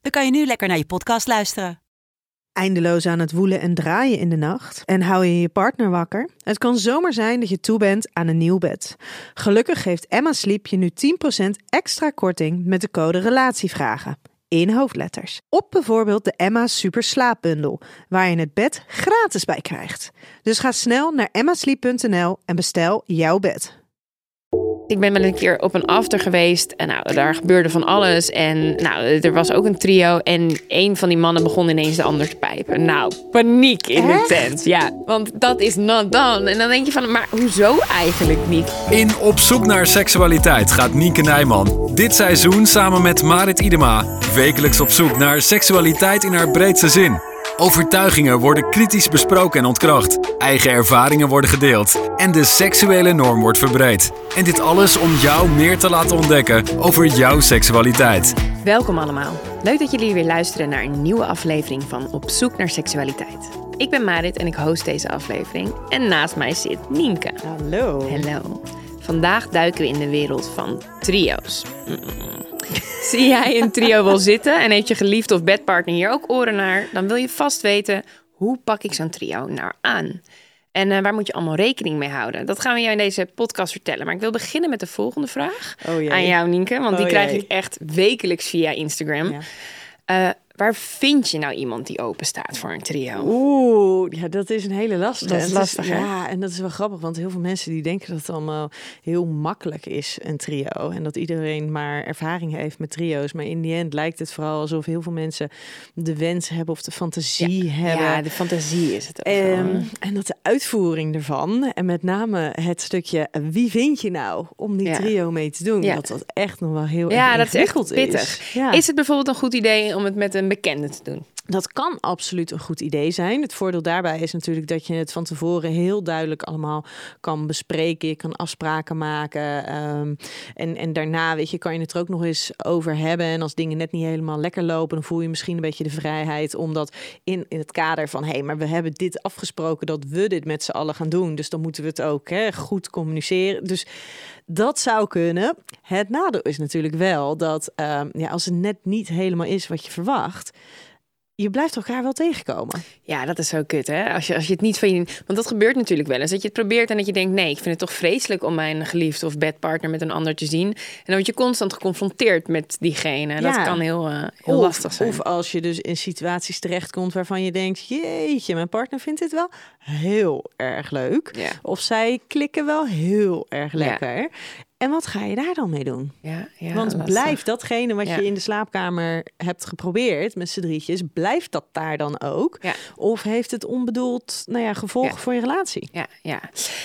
dan kan je nu lekker naar je podcast luisteren. eindeloos aan het woelen en draaien in de nacht en hou je je partner wakker? Het kan zomaar zijn dat je toe bent aan een nieuw bed. Gelukkig geeft Emma Sleep je nu 10% extra korting met de code RELATIEVRAGEN in hoofdletters. Op bijvoorbeeld de Emma Super Slaapbundel, waar je het bed gratis bij krijgt. Dus ga snel naar emmasleep.nl en bestel jouw bed. Ik ben wel een keer op een after geweest en nou, daar gebeurde van alles. En nou, er was ook een trio en een van die mannen begon ineens de ander te pijpen. Nou, paniek in de tent. Ja, want dat is not done. En dan denk je van, maar hoezo eigenlijk niet? In Op zoek naar seksualiteit gaat Nienke Nijman dit seizoen samen met Marit Idema wekelijks op zoek naar seksualiteit in haar breedste zin. Overtuigingen worden kritisch besproken en ontkracht. Eigen ervaringen worden gedeeld. En de seksuele norm wordt verbreed. En dit alles om jou meer te laten ontdekken over jouw seksualiteit. Welkom allemaal. Leuk dat jullie weer luisteren naar een nieuwe aflevering van Op zoek naar seksualiteit. Ik ben Marit en ik host deze aflevering. En naast mij zit Nienke. Hallo. Hallo. Vandaag duiken we in de wereld van trio's. Mm. Zie jij een trio wil zitten en heeft je geliefde of bedpartner hier ook oren naar, dan wil je vast weten hoe pak ik zo'n trio nou aan? En eh, waar moet je allemaal rekening mee houden? Dat gaan we jou in deze podcast vertellen. Maar ik wil beginnen met de volgende vraag Oh aan jou, Nienke. Want die Oh krijg jee. ik echt wekelijks via Instagram. Ja. Eh, waar vind je nou iemand die open staat voor een trio? Oeh, ja, dat is een hele lastige. Dat is lastig? Ja, en dat is wel grappig, want heel veel mensen die denken dat het allemaal heel makkelijk is, een trio. En dat iedereen maar ervaring heeft met trio's. Maar in die end lijkt het vooral alsof heel veel mensen de wens hebben of de fantasie hebben. Ja, de fantasie is het ook. Ehm, en dat de uitvoering ervan, en met name het stukje wie vind je nou om die Ja. trio mee te doen, Ja. dat dat echt nog wel heel ja, erg dat is echt pittig. Ja. Is het bijvoorbeeld een goed idee om het met een bekende te doen? Dat kan absoluut een goed idee zijn. Het voordeel daarbij is natuurlijk dat je het van tevoren heel duidelijk allemaal kan bespreken. Je kan afspraken maken. ehm, en, en daarna, weet je, kan je het er ook nog eens over hebben. En als dingen net niet helemaal lekker lopen, dan voel je misschien een beetje de vrijheid om dat in, in het kader van hé, hey, maar we hebben dit afgesproken dat we dit met z'n allen gaan doen. Dus dan moeten we het ook hè, goed communiceren. Dus dat zou kunnen. Het nadeel is natuurlijk wel dat ehm, ja, als het net niet helemaal is wat je verwacht, je blijft elkaar wel tegenkomen. Ja, dat is zo kut, hè? Als je, als je het niet van je... Want dat gebeurt natuurlijk wel eens. Dat je het probeert en dat je denkt... nee, ik vind het toch vreselijk om mijn geliefde of bedpartner met een ander te zien. En dan word je constant geconfronteerd met diegene. Dat Ja. kan heel, eh, heel of, lastig zijn. Of als je dus in situaties terechtkomt waarvan je denkt... jeetje, mijn partner vindt dit wel heel erg leuk. Ja. Of zij klikken wel heel erg Ja. En wat ga je daar dan mee doen? Ja, ja, Want lastig. blijft datgene wat Ja. je in de slaapkamer hebt geprobeerd met z'n drietjes... blijft dat daar dan ook? Ja. Of heeft het onbedoeld nou ja, gevolgen Ja. voor je relatie? Ja, ja.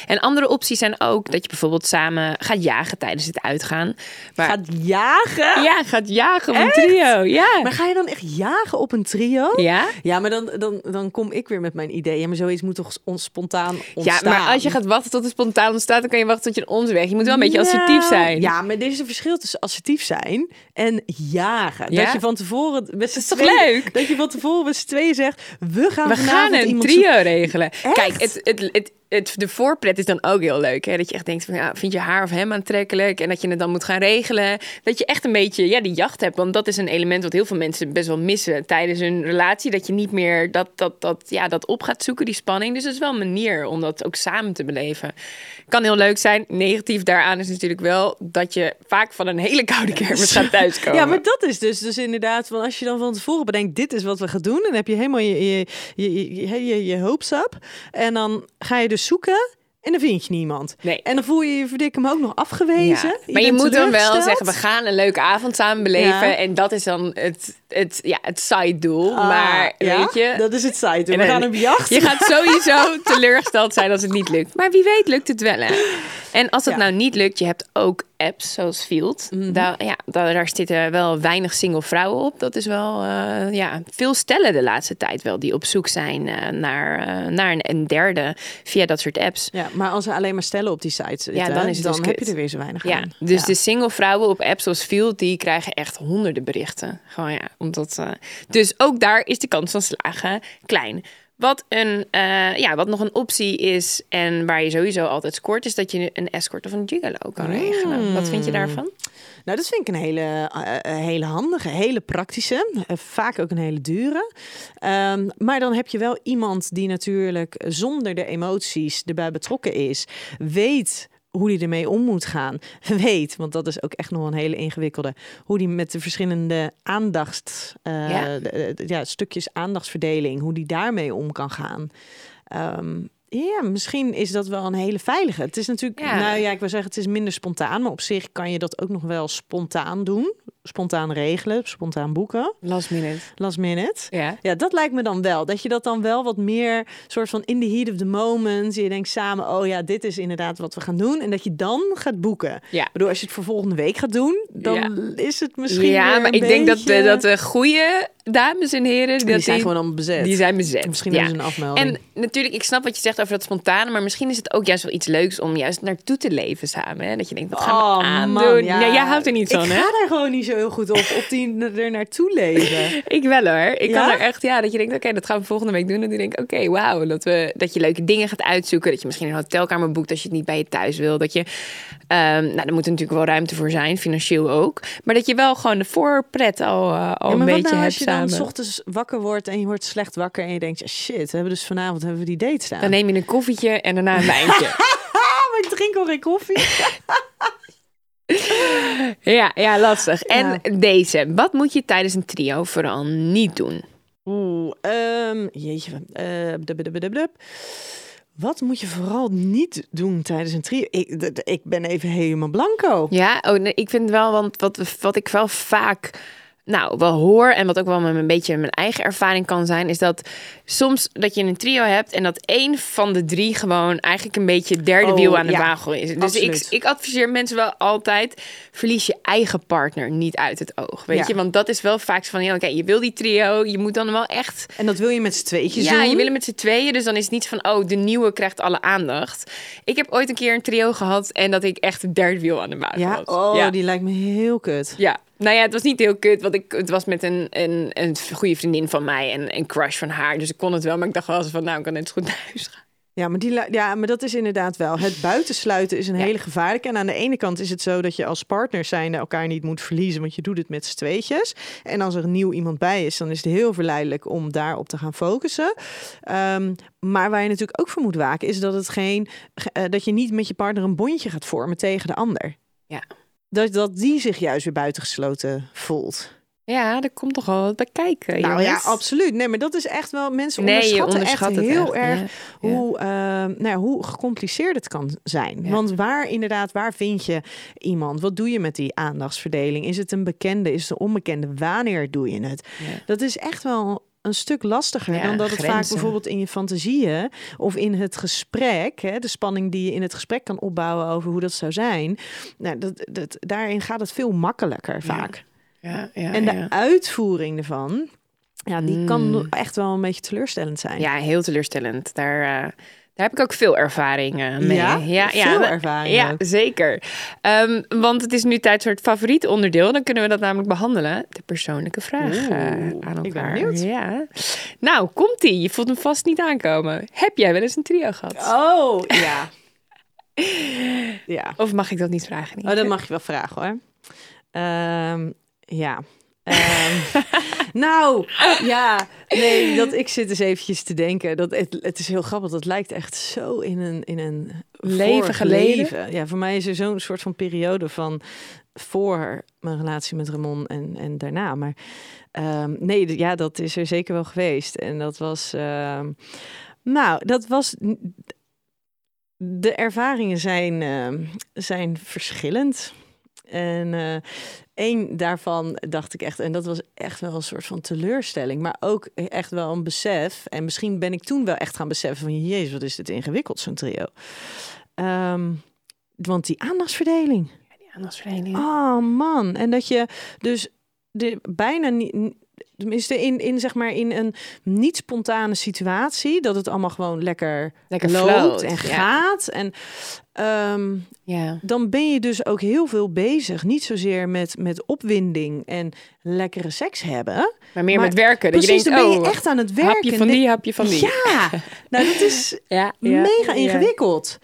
En andere opties zijn ook dat je bijvoorbeeld samen gaat jagen tijdens het uitgaan. Maar, Gaat jagen? Ja, gaat jagen op een trio. Ja. Maar ga je dan echt jagen op een trio? ja? Ja, maar dan, dan, dan kom ik weer met mijn ideeën. Maar zoiets moet toch ons spontaan Ja, ontstaan? maar als je gaat wachten tot het spontaan ontstaat, dan kan je wachten tot je een ons weg. Je moet wel een beetje assertief Nou, zijn. Ja, maar er is een verschil tussen assertief zijn en jagen. Ja? Dat je van tevoren met z'n is toch tweeën- leuk? Dat je van tevoren met z'n tweeën zegt: we gaan We gaan een trio zoeken. regelen. Echt? Kijk, het, het, het, het, de voorpret is dan ook heel leuk. Hè? Dat je echt denkt van, ja, vind je haar of hem aantrekkelijk? En dat je het dan moet gaan regelen. Dat je echt een beetje ja, die jacht hebt. Want dat is een element wat heel veel mensen best wel missen tijdens hun relatie. Dat je niet meer dat, dat, dat, ja, dat op gaat zoeken, die spanning. Dus dat is wel een manier om dat ook samen te beleven. Kan heel leuk zijn. Negatief daaraan is natuurlijk wel dat je vaak van een hele koude kermis gaat thuiskomen. Ja, maar dat is dus, dus inderdaad van als je dan van tevoren bedenkt, dit is wat we gaan doen. Dan heb je helemaal je, je, je, je, je, je hopes up. En dan ga je dus zoeken en dan vind je niemand. Nee. En dan voel je je verdikken ook nog afgewezen. Ja, Maar je, moet dan wel zeggen, we gaan een leuke avond samen beleven. Ja. En dat is dan het, het, ja, het side doel. Ah, maar ja? weet je... Dat is het site. En We dan- gaan op jacht. Je gaat sowieso teleurgesteld zijn als het niet lukt. Maar wie weet lukt het wel, hè? En als het Ja. nou niet lukt, je hebt ook apps zoals Field. Mhm. daar, ja, daar, daar zitten wel weinig single vrouwen op. Dat is wel, eh, ja, veel stellen de laatste tijd wel die op zoek zijn eh, naar, eh, naar een, een derde via dat soort apps. Ja, maar als er alleen maar stellen op die site zitten, dan is het dus heb kut. je er weer zo weinig Ja, aan. dus Ja. de single vrouwen op apps zoals Field, die krijgen echt honderden berichten. Gewoon ja, omdat, eh, dus ook daar is de kans van slagen klein. Wat, een, eh, ja, wat nog een optie is en waar je sowieso altijd scoort, is dat je een escort of een gigolo kan regelen. Wat vind je daarvan? Nou, dat vind ik een hele, eh, hele handige, hele praktische. vaak ook een hele dure. Ehm, maar dan heb je wel iemand die natuurlijk zonder de emoties erbij betrokken is. Weet hoe die ermee om moet gaan. Weet, want dat is ook echt nog een hele ingewikkelde. Hoe die met de verschillende aandacht, eh, Ja. de- de- ja, stukjes aandachtsverdeling, hoe die daarmee om kan gaan. Ehm, ja, misschien is dat wel een hele veilige. Het is natuurlijk, Ja. nou ja, ik wil zeggen, het is minder spontaan, maar op zich kan je dat ook nog wel spontaan doen. Spontaan regelen, spontaan boeken, Last minute. last minute. Ja. Ja, dat lijkt me dan wel. Dat je dat dan wel wat meer soort van in the heat of the moment. Je denkt samen, oh ja, dit is inderdaad wat we gaan doen. En dat je dan gaat boeken. Ja. Ik bedoel, als je het voor volgende week gaat doen, dan is het misschien ja, maar ik denk dat, de, dat de goede dames en heren... die dat zijn gewoon allemaal bezet. Die zijn bezet. Misschien ja. hebben ze een afmelding. En natuurlijk, ik snap wat je zegt over dat spontane, maar misschien is het ook juist wel iets leuks om juist naartoe te leven samen. Hè? Dat je denkt, wat gaan we Oh, aandoen? man, ja. ja. jij houdt er niet van, ik hè? ga daar gewoon niet zo heel goed op, op die er naartoe leven. Ik wel hoor. Ik Ja? kan er echt, ja, dat je denkt, oké, dat gaan we volgende week doen. En dan denk ik, oké, wauw, dat, we, dat je leuke dingen gaat uitzoeken. Dat je misschien een hotelkamer boekt als je het niet bij je thuis wil. Dat je, ehm, nou, daar moet er natuurlijk wel ruimte voor zijn, financieel ook. Maar dat je wel gewoon de voorpret al, eh, al Ja, een beetje nou hebt als je dan samen. s ochtends wakker wordt en je wordt slecht wakker en je denkt, shit, we hebben dus vanavond hebben we die date staan. Dan neem je een koffietje en daarna een wijntje. Maar ik drink al geen koffie. ja, ja, lastig. En Ja. deze, wat moet je tijdens een trio vooral niet doen? Oeh, ehm, jeetje. eh, dub, dub, dub, dub. Wat moet je vooral niet doen tijdens een trio? Ik, ik ben even helemaal blanco. Ja, oh, nee, ik vind wel, want wat, wat ik wel vaak nou, wel hoor en wat ook wel met een beetje mijn eigen ervaring kan zijn, is dat soms dat je een trio hebt en dat één van de drie gewoon eigenlijk een beetje derde Oh, wiel aan de ja, wagel is. Dus ik, absoluut. ik adviseer mensen wel altijd, verlies je eigen partner niet uit het oog. Weet Ja. je, want dat is wel vaak van, ja, oké, je wil die trio, je moet dan wel echt En dat wil je met z'n tweetjes ja, doen. je wil het met z'n tweeën, dus dan is het niet van, oh, de nieuwe krijgt alle aandacht. Ik heb ooit een keer een trio gehad en dat ik echt het derde wiel aan de wagen Ja, was. oh, ja. die lijkt me heel kut. Ja, nou ja, het was niet heel kut, want ik, het was met een, een, een goede vriendin van mij en een crush van haar. Dus ik kon het wel, maar ik dacht wel eens van, nou, ik kan net zo goed naar huis gaan. Ja maar, die, ja, maar dat is inderdaad wel. Het buitensluiten is een Ja. hele gevaarlijke. En aan de ene kant is het zo dat je als partner zijnde elkaar niet moet verliezen, want je doet het met z'n tweetjes. En als er een nieuw iemand bij is, dan is het heel verleidelijk om daarop te gaan focussen. Ehm, maar waar je natuurlijk ook voor moet waken, is dat, het geen, ge- eh, dat je niet met je partner een bondje gaat vormen tegen de ander. Ja. Dat, dat die zich juist weer buitengesloten voelt. Ja, er komt toch wel wat bij kijken, Nou ja, absoluut. Nee, maar dat is echt wel... Mensen Nee, onderschatten, onderschat echt heel echt, erg ja. hoe, eh, nou ja, hoe gecompliceerd het kan zijn. Want waar inderdaad, waar vind je iemand? Wat doe je met die aandachtsverdeling? Is het een bekende? Is het een onbekende? Wanneer doe je het? Dat is echt wel een stuk lastiger Ja, dan dat het vaak bijvoorbeeld in je fantasieën of in het gesprek, hè, de spanning die je in het gesprek kan opbouwen over hoe dat zou zijn. Nou, dat, dat, daarin gaat het veel makkelijker vaak. Ja, ja, En de uitvoering ervan, ja, die kan Mm. echt wel een beetje teleurstellend zijn. ja, heel teleurstellend. Daar, eh, daar heb ik ook veel ervaring eh, mee. Ja? ja, Veel ja, ervaring Ja, zeker. Ehm, want het is nu tijd voor het favoriete onderdeel. Dan kunnen we dat namelijk behandelen. De persoonlijke vraag aan elkaar. ik ben benieuwd. Ja. Nou, komt-ie. Je voelt hem vast niet aankomen. Heb jij wel eens een trio gehad? Oh, ja. ja. Of mag ik dat niet vragen? Oh, dat mag je wel vragen hoor. Ehm, ja. Ehm, nou, ja. Nee, dat, ik zit eens eventjes te denken. Dat het, het is heel grappig. Dat lijkt echt zo in een, in een Leven geleden? leven. Ja, voor mij is er zo'n soort van periode van voor mijn relatie met Ramon en, en daarna. Maar ehm, nee, ja, dat is er zeker wel geweest. En dat was... ehm, nou, dat was... De ervaringen zijn, zijn verschillend. En eh één daarvan dacht ik echt, en dat was echt wel een soort van teleurstelling, maar ook echt wel een besef. En misschien ben ik toen wel echt gaan beseffen van, jezus, wat is dit ingewikkeld, zo'n trio. Ehm, want die aandachtsverdeling. Aandachtsverlening. Oh man, en dat je dus de, bijna niet, tenminste in, in zeg maar in een niet spontane situatie, dat het allemaal gewoon lekker, Lekker loopt float, en ja. gaat. En ehm, Ja. dan ben je dus ook heel veel bezig, niet zozeer met, met opwinding en lekkere seks hebben. Maar meer Maar met werken. Dat Precies, je dan ben je oh, echt aan het werken. hapje van die, hapje van die. Ja, nou dat is Ja, mega ingewikkeld.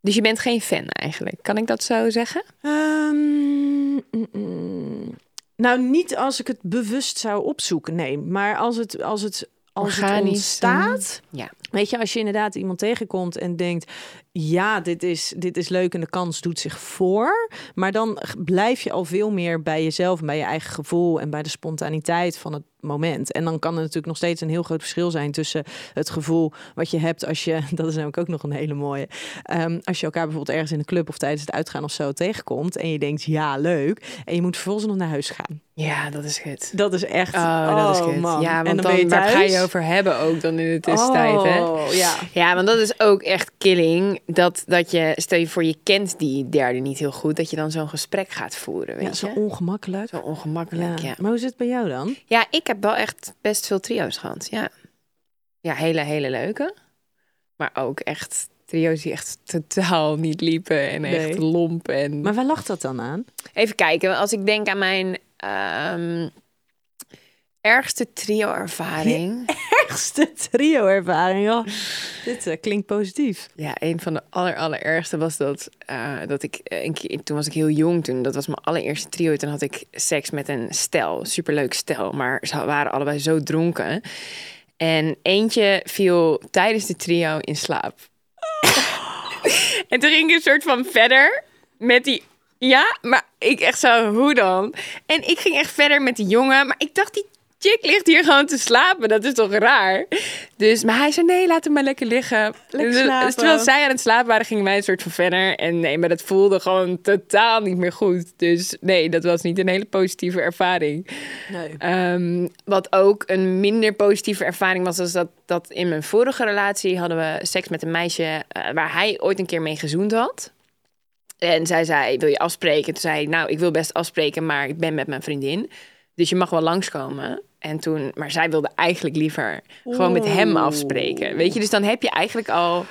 Dus je bent geen fan eigenlijk. Kan ik dat zo zeggen? Ehm, mm, mm. nou, niet als ik het bewust zou opzoeken, nee. Maar als het, als het, als het ontstaat... Ja. Weet je, als je inderdaad iemand tegenkomt en denkt... ja, dit is, dit is leuk en de kans doet zich voor. Maar dan blijf je al veel meer bij jezelf... bij je eigen gevoel en bij de spontaniteit van het moment. En dan kan er natuurlijk nog steeds een heel groot verschil zijn... tussen het gevoel wat je hebt als je... dat is namelijk ook nog een hele mooie... ehm, als je elkaar bijvoorbeeld ergens in de club... of tijdens het uitgaan of zo tegenkomt... en je denkt, ja, leuk. En je moet vervolgens nog naar huis gaan. Ja, dat is het. Dat is echt... Oh, dat is het. man. Ja, en want dan, ben je waar ga je over hebben ook dan in de tussentijd, hè? Oh, ja. Ja, want dat is ook echt killing. Dat, dat je, stel je voor, je kent die derde niet heel goed, dat je dan zo'n gesprek gaat voeren, Ja, weet zo je? ongemakkelijk. Zo ongemakkelijk, ja. Maar hoe zit het bij jou dan? Ja, ik heb wel echt best veel trio's gehad, ja. Ja, hele, hele leuke. Maar ook echt trio's die echt totaal niet liepen en echt lomp. En... Maar waar lag dat dan aan? Even kijken, als ik denk aan mijn ehm, ergste trio-ervaring. Ergste trio-ervaring. Oh, dit eh, klinkt positief. Ja, een van de aller, allerergste was dat, eh, dat ik eh, een keer, toen was ik heel jong toen, dat was mijn allereerste trio. Toen had ik seks met een stel, superleuk stel, maar ze waren allebei zo dronken. En eentje viel tijdens de trio in slaap. en toen ging ik een soort van verder met die, ja, maar ik echt zo, hoe dan? En ik ging echt verder met die jongen, maar ik dacht die chick ligt hier gewoon te slapen. Dat is toch raar? Dus, maar hij zei, nee, laat hem maar lekker liggen. Lekker Dus slapen. terwijl zij aan het slapen waren, gingen wij een soort van verder. En nee, maar dat voelde gewoon totaal niet meer goed. Dus nee, dat was niet een hele positieve ervaring. Nee. Ehm, wat ook een minder positieve ervaring was, was dat, dat in mijn vorige relatie hadden we seks met een meisje eh, waar hij ooit een keer mee gezoend had. En zij zei, wil je afspreken? Toen zei ik, nou, ik wil best afspreken, maar ik ben met mijn vriendin. Dus je mag wel langskomen. En toen, maar zij wilde eigenlijk liever gewoon met hem afspreken. Weet je, dus dan heb je eigenlijk al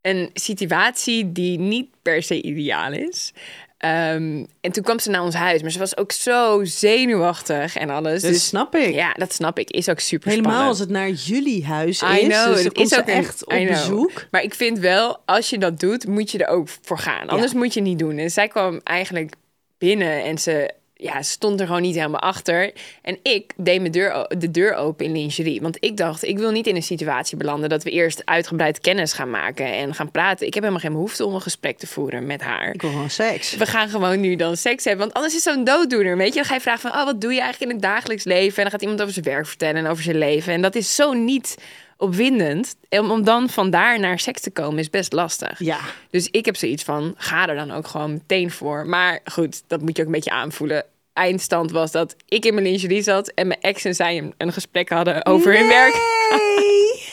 een situatie die niet per se ideaal is. Ehm, en toen kwam ze naar ons huis, maar ze was ook zo zenuwachtig en alles. Dat dus snap ik. ja, dat snap ik. Is ook super Helemaal spannend. als het naar jullie huis is. I know, dus het is ook een- echt op bezoek. Maar ik vind wel, als je dat doet, moet je er ook voor gaan. Anders moet je het niet doen. En zij kwam eigenlijk binnen en ze ja, stond er gewoon niet helemaal achter. En ik deed mijn deur, de deur open in lingerie. Want ik dacht, ik wil niet in een situatie belanden dat we eerst uitgebreid kennis gaan maken en gaan praten. Ik heb helemaal geen behoefte om een gesprek te voeren met haar. Ik wil gewoon seks. We gaan gewoon nu dan seks hebben. Want anders is zo'n dooddoener. Weet je, dan ga je vragen van, oh, wat doe je eigenlijk in het dagelijks leven? En dan gaat iemand over zijn werk vertellen en over zijn leven. En dat is zo niet opwindend. En om dan vandaar naar seks te komen is best lastig. Ja. Dus ik heb zoiets van, ga er dan ook gewoon meteen voor. Maar goed, dat moet je ook een beetje aanvoelen. Eindstand was dat ik in mijn lingerie zat en mijn ex en zij een, een gesprek hadden over hun werk.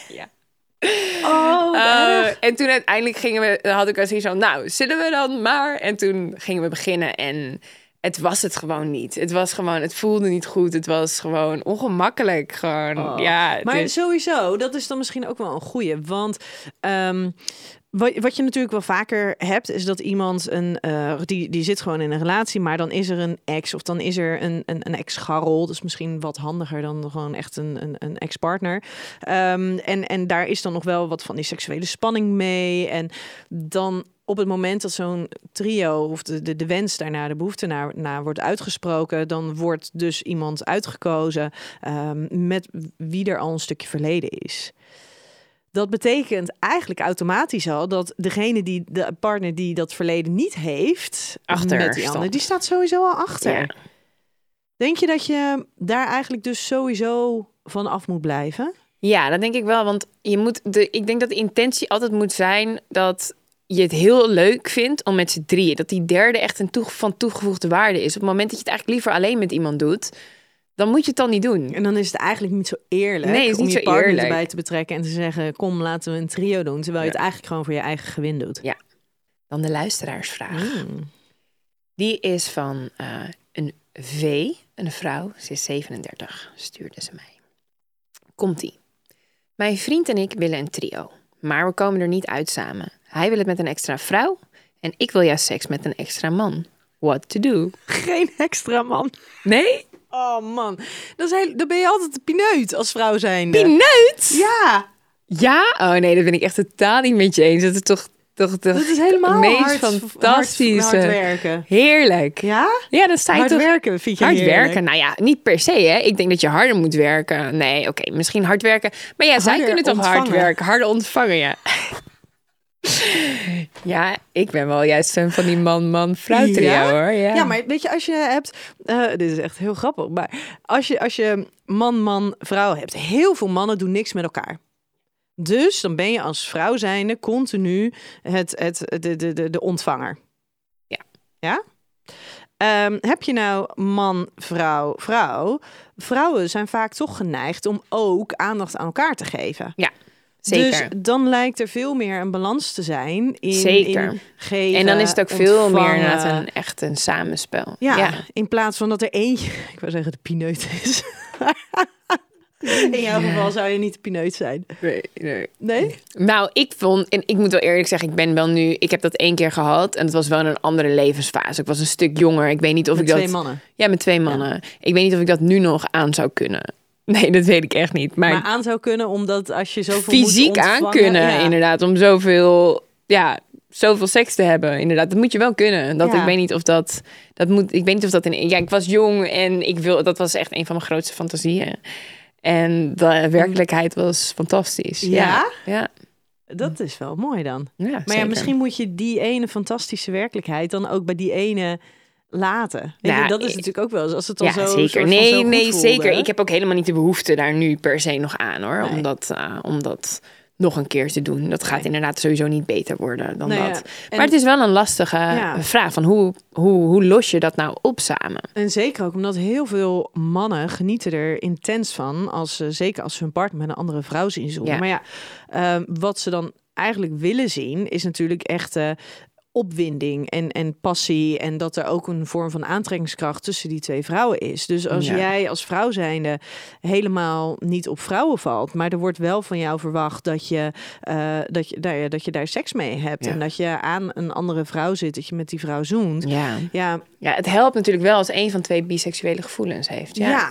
Ja. Oh, Eh, en toen uiteindelijk gingen we, had ik al zoiets van, nou, zullen we dan maar? En toen gingen we beginnen en het was het gewoon niet. Het was gewoon, het voelde niet goed. Het was gewoon ongemakkelijk. Gewoon, Oh. ja. Maar sowieso, dat is dan misschien ook wel een goeie. Want ehm, wat, je natuurlijk wel vaker hebt, is dat iemand een, eh, die, die zit gewoon in een relatie, maar dan is er een ex of dan is er een, een, een ex-garrel. Dus misschien wat handiger dan gewoon echt een, een, een ex-partner. Ehm, en, en daar is dan nog wel wat van die seksuele spanning mee. En dan op het moment dat zo'n trio of de, de, de wens daarna, de behoefte naar, naar wordt uitgesproken, dan wordt dus iemand uitgekozen ehm, met wie er al een stukje verleden is. Dat betekent eigenlijk automatisch al dat degene die de partner die dat verleden niet heeft, Achter met die staat. ander, die staat sowieso al achter. Ja. Denk je dat je daar eigenlijk dus sowieso van af moet blijven? Ja, dat denk ik wel. Want je moet de, ik denk dat de intentie altijd moet zijn dat je het heel leuk vindt om met z'n drieën. Dat die derde echt een toege- van toegevoegde waarde is. Op het moment dat je het eigenlijk liever alleen met iemand doet, dan moet je het dan niet doen. En dan is het eigenlijk niet zo eerlijk Nee, het is om niet je zo partner eerlijk. erbij te betrekken en te zeggen: kom, laten we een trio doen, terwijl je het eigenlijk gewoon voor je eigen gewin doet. Dan de luisteraarsvraag. Mm. Die is van eh, een V, een vrouw. Ze is 37, stuurde ze mij. Komt-ie. Mijn vriend en ik willen een trio. Maar we komen er niet uit samen. Hij wil het met een extra vrouw. En ik wil juist seks met een extra man. What to do? Geen extra man. Nee? Oh man, dat is heel, dan ben je altijd de pineut als vrouw zijnde. Pineut? Ja, Ja? Oh nee, dat ben ik echt totaal niet met je eens. Dat is toch, toch, toch dat is helemaal meest hard, fantastische. Hard, hard werken. Heerlijk. Ja? Ja, dan sta je Hard toch... werken vind je Hard heerlijk. werken, nou ja, niet per se hè. Ik denk dat je harder moet werken. Nee, oké, misschien hard werken. Maar ja, zij kunnen toch hard werken, harder ontvangen, ja. ja, ik ben wel juist fan van die man-man-vrouw trio Ja? hoor. Ja. Ja, maar weet je, als je hebt... eh, dit is echt heel grappig. Maar als je, als je man, man, vrouw hebt... Heel veel mannen doen niks met elkaar. Dus dan ben je als vrouw zijnde continu het, het, de, de, de, de ontvanger. Ja. Ja? Ehm, heb je nou man, vrouw, vrouw? Vrouwen zijn vaak toch geneigd om ook aandacht aan elkaar te geven. Zeker. Dus dan lijkt er veel meer een balans te zijn in, Zeker. in geven, en dan is het ook veel meer inderdaad een, echt een samenspel. Ja, in plaats van dat er eentje, ik wou zeggen de pineut is. In jouw geval zou je niet de pineut zijn. Nee, nee. Nee? Nou, ik vond, en ik moet wel eerlijk zeggen, ik ben wel nu, ik heb dat één keer gehad en het was wel in een andere levensfase. Ik was een stuk jonger. Ik weet niet of Met ik twee dat. mannen. Ja, met twee mannen. Ik weet niet of ik dat nu nog aan zou kunnen. Nee, dat weet ik echt niet. Maar, Maar aan zou kunnen omdat als je zoveel fysiek aan kunnen, ja. inderdaad, om zoveel, ja, zoveel seks te hebben. Inderdaad, dat moet je wel kunnen. Dat Ja. ik weet niet of dat, dat moet, ik weet niet of dat in, ja, ik was jong en ik wil, dat was echt een van mijn grootste fantasieën. En de werkelijkheid was fantastisch. Ja? Ja. Dat is wel mooi dan. ja, Maar ja, misschien moet je die ene fantastische werkelijkheid dan ook bij die ene laten. Je, Nou, dat is natuurlijk ook wel eens als het dan Ja, zo zeker. Nee, zo nee, voelde. zeker. Ik heb ook helemaal niet de behoefte daar nu per se nog aan hoor. Nee. Om, dat, eh, om dat nog een keer te doen. Dat gaat Nee. inderdaad sowieso niet beter worden dan Nou dat. Maar het is wel een lastige Ja. vraag van hoe, hoe, hoe los je dat nou op samen? En zeker ook omdat heel veel mannen genieten er intens van. Als ze, zeker als ze hun partner met een andere vrouw zien zoenen. Ja. Maar ja, ehm, wat ze dan eigenlijk willen zien, is natuurlijk echt eh, opwinding en, en passie. En dat er ook een vorm van aantrekkingskracht tussen die twee vrouwen is. Dus als Ja. jij als vrouw zijnde helemaal niet op vrouwen valt, maar er wordt wel van jou verwacht dat je, eh, dat je, ja, dat je daar seks mee hebt. Ja. En dat je aan een andere vrouw zit, dat je met die vrouw zoent. Ja. Ja, ja, het helpt natuurlijk wel als een van twee biseksuele gevoelens heeft. Ja, Ja.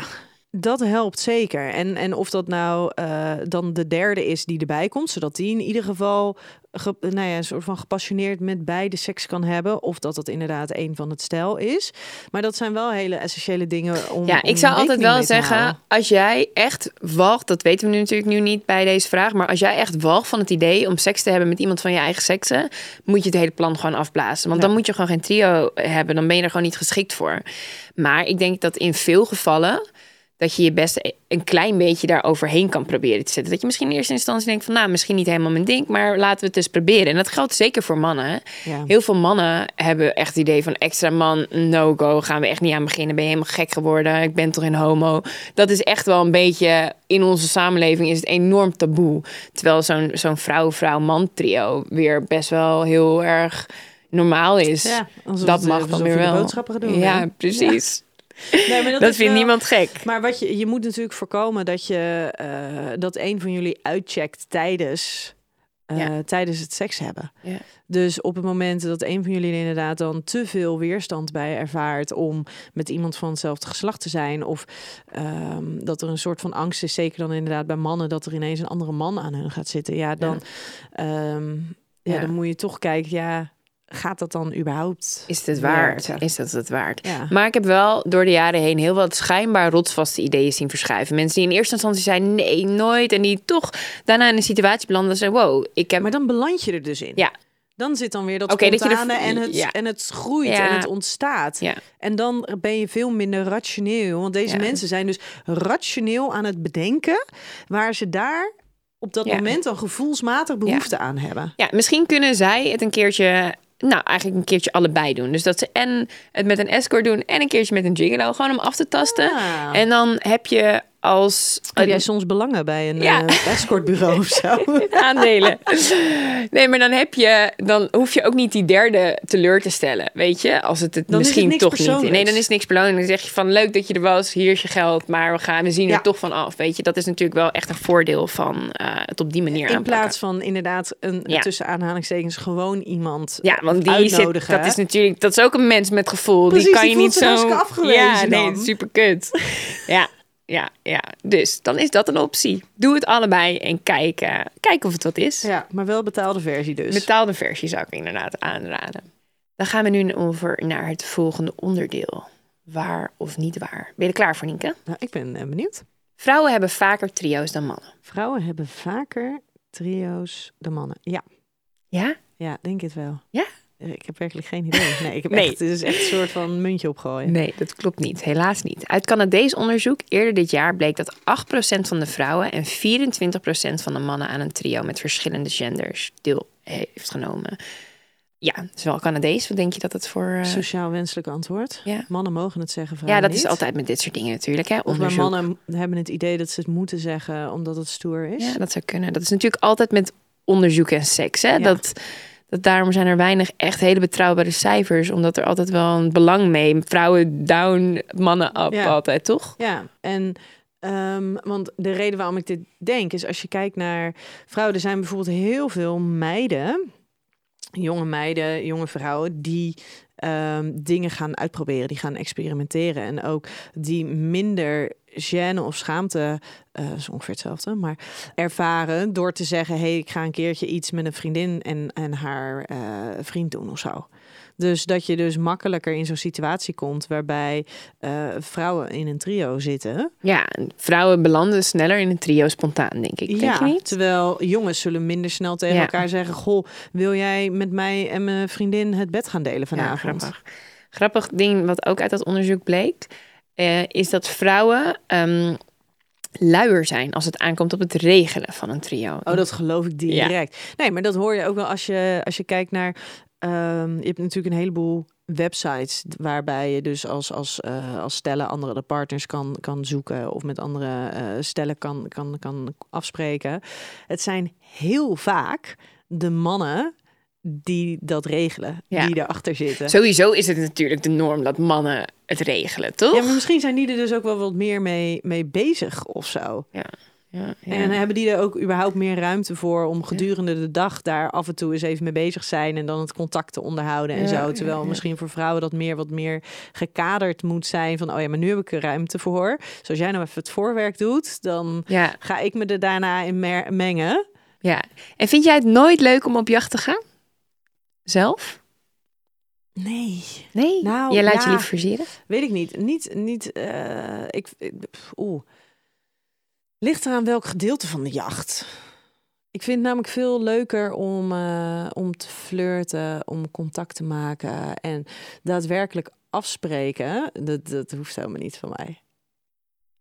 Dat helpt zeker. En, en of dat nou eh, dan de derde is die erbij komt, zodat die in ieder geval ge, nou ja, een soort van gepassioneerd met beide seks kan hebben. Of dat dat inderdaad een van het stel is. Maar dat zijn wel hele essentiële dingen om. Ja, om ik zou altijd wel zeggen, als jij echt walgt, dat weten we nu natuurlijk nu niet bij deze vraag, maar als jij echt walgt van het idee om seks te hebben met iemand van je eigen seksen, moet je het hele plan gewoon afblazen. Want Ja. dan moet je gewoon geen trio hebben, dan ben je er gewoon niet geschikt voor. Maar ik denk dat in veel gevallen dat je je best een klein beetje daar overheen kan proberen te zetten. Dat je misschien in eerste instantie denkt van, nou, misschien niet helemaal mijn ding, maar laten we het eens proberen. En dat geldt zeker voor mannen. Ja. Heel veel mannen hebben echt het idee van extra man, no go, gaan we echt niet aan beginnen. Ben je helemaal gek geworden? Ik ben toch een homo? Dat is echt wel een beetje, in onze samenleving is het enorm taboe. Terwijl zo'n zo'n vrouw-vrouw-man trio weer best wel heel erg normaal is. Ja, dat mag alsof dan weer wel. boodschappen gaat doen, ja, hè? precies. Nee, maar Dat, is vindt wel- niemand gek. Maar wat je, je moet natuurlijk voorkomen dat je eh, dat een van jullie uitcheckt tijdens, eh, Ja. tijdens het seks hebben. Ja. Dus op het moment dat een van jullie er inderdaad dan te veel weerstand bij ervaart om met iemand van hetzelfde geslacht te zijn, of ehm, dat er een soort van angst is, zeker dan inderdaad bij mannen, dat er ineens een andere man aan hun gaat zitten, ja, dan, ehm, ja. Ja. dan moet je toch kijken, ja, gaat dat dan überhaupt? Is het waard? Is dat het waard? Ja. Maar ik heb wel door de jaren heen heel wat schijnbaar rotsvaste ideeën zien verschuiven. Mensen die in eerste instantie zeiden nee, nooit. En die toch daarna in een situatie belanden en zeiden wow, ik heb... Maar dan beland je er dus in. Ja. Dan zit dan weer dat Oké, dat je er- en, het, ja. en het groeit Ja. en het ontstaat. Ja. En dan ben je veel minder rationeel. Want deze mensen zijn dus rationeel aan het bedenken... waar ze daar op dat moment dan gevoelsmatig behoefte aan hebben. Ja, misschien kunnen zij het een keertje, nou eigenlijk een keertje allebei doen. Dus dat ze en het met een escort doen en een keertje met een gigolo, gewoon om af te tasten. Ah. En dan heb je als... Heb jij soms belangen bij een Ja. eh, escortbureau of zo? aandelen. Nee, maar dan heb je, dan hoef je ook niet die derde teleur te stellen, weet je? Als het het Dan is het misschien toch niet. Nee, dan is niks belangrijk. Dan zeg je van leuk dat je er was, hier is je geld, maar we gaan, we zien Ja. er toch van af, weet je? Dat is natuurlijk wel echt een voordeel van eh, het op die manier In aanpakken. plaats van inderdaad een Ja. tussen aanhalingstekens gewoon iemand Ja, want die zit, dat is natuurlijk, dat is ook een mens met gevoel. Precies, die kan die je voelt niet zo. afgewezen ja, nee, super kut. ja, ja, ja. Dus dan is dat een optie. Doe het allebei en kijk, kijk of het wat is. Ja, maar wel betaalde versie dus. Betaalde versie zou ik inderdaad aanraden. Dan gaan we nu over naar het volgende onderdeel. Waar of niet waar? Ben je er klaar voor, Nienke? Nou, ik ben eh, benieuwd. Vrouwen hebben vaker trio's dan mannen. Vrouwen hebben vaker trio's dan mannen. Ja, Ja? ja, denk het wel. Ja? Eh, Ik heb werkelijk geen idee. Nee, ik heb Nee. Echt, het is echt een soort van muntje opgooien. Nee, dat klopt niet. Helaas niet. Uit Canadees onderzoek eerder dit jaar bleek dat 8% van de vrouwen en 24% van de mannen aan een trio met verschillende genders deel heeft genomen. Ja, het is wel Canadees. Wat denk je dat het voor... eh, Sociaal wenselijk antwoord. Ja. Mannen mogen het zeggen, ja, dat is altijd met dit soort dingen natuurlijk. Hè? Of mannen hebben het idee dat ze het moeten zeggen omdat het stoer is. Ja, dat zou kunnen. Dat is natuurlijk altijd met onderzoek en seks. Hè? Dat, dat daarom zijn er weinig echt hele betrouwbare cijfers. Omdat er altijd wel een belang mee. Vrouwen down, mannen up Ja. altijd, toch? Ja, en ehm, want de reden waarom ik dit denk is als je kijkt naar vrouwen, er zijn bijvoorbeeld heel veel meiden, jonge meiden, jonge vrouwen die ehm, dingen gaan uitproberen, die gaan experimenteren en ook die minder gêne of schaamte, dat is ongeveer hetzelfde, maar ervaren door te zeggen, hey, ik ga een keertje iets met een vriendin en, en haar eh, vriend doen of zo. Dus dat je dus makkelijker in zo'n situatie komt waarbij eh, vrouwen in een trio zitten. Ja, en vrouwen belanden sneller in een trio spontaan, denk ik. Denk ja, niet? terwijl jongens zullen minder snel tegen Ja. elkaar zeggen: Goh, wil jij met mij en mijn vriendin het bed gaan delen Ja, vanavond? grappig. Grappig ding wat ook uit dat onderzoek bleek, eh, is dat vrouwen ehm luier zijn als het aankomt op het regelen van een trio. Oh, dat geloof ik direct. Nee, maar dat hoor je ook wel als je, als je kijkt naar. ehm, je hebt natuurlijk een heleboel websites waarbij je dus als, als, eh, als stellen andere de partners kan, kan zoeken of met andere eh, stellen kan, kan, kan afspreken. Het zijn heel vaak de mannen die dat regelen, Ja. die erachter zitten. Sowieso is het natuurlijk de norm dat mannen het regelen, toch? Ja, maar misschien zijn die er dus ook wel wat meer mee, mee bezig of zo. Ja, ja, ja. En hebben die er ook überhaupt meer ruimte voor om gedurende de dag daar af en toe eens even mee bezig zijn en dan het contact te onderhouden en Ja, zo. Terwijl misschien voor vrouwen dat meer wat meer gekaderd moet zijn van, oh ja, maar nu heb ik er ruimte voor. Zoals jij nou even het voorwerk doet, dan ga ik me er daarna in mengen. ja. En vind jij het nooit leuk om op jacht te gaan? Zelf? Nee, Nee? Nou, Jij laat ja. je lief versieren? weet ik niet. Niet, niet, ik, ik- oeh. Ligt eraan welk gedeelte van de jacht. Ik vind het namelijk veel leuker om, eh, om te flirten, om contact te maken en daadwerkelijk afspreken. Dat, dat hoeft helemaal niet van mij.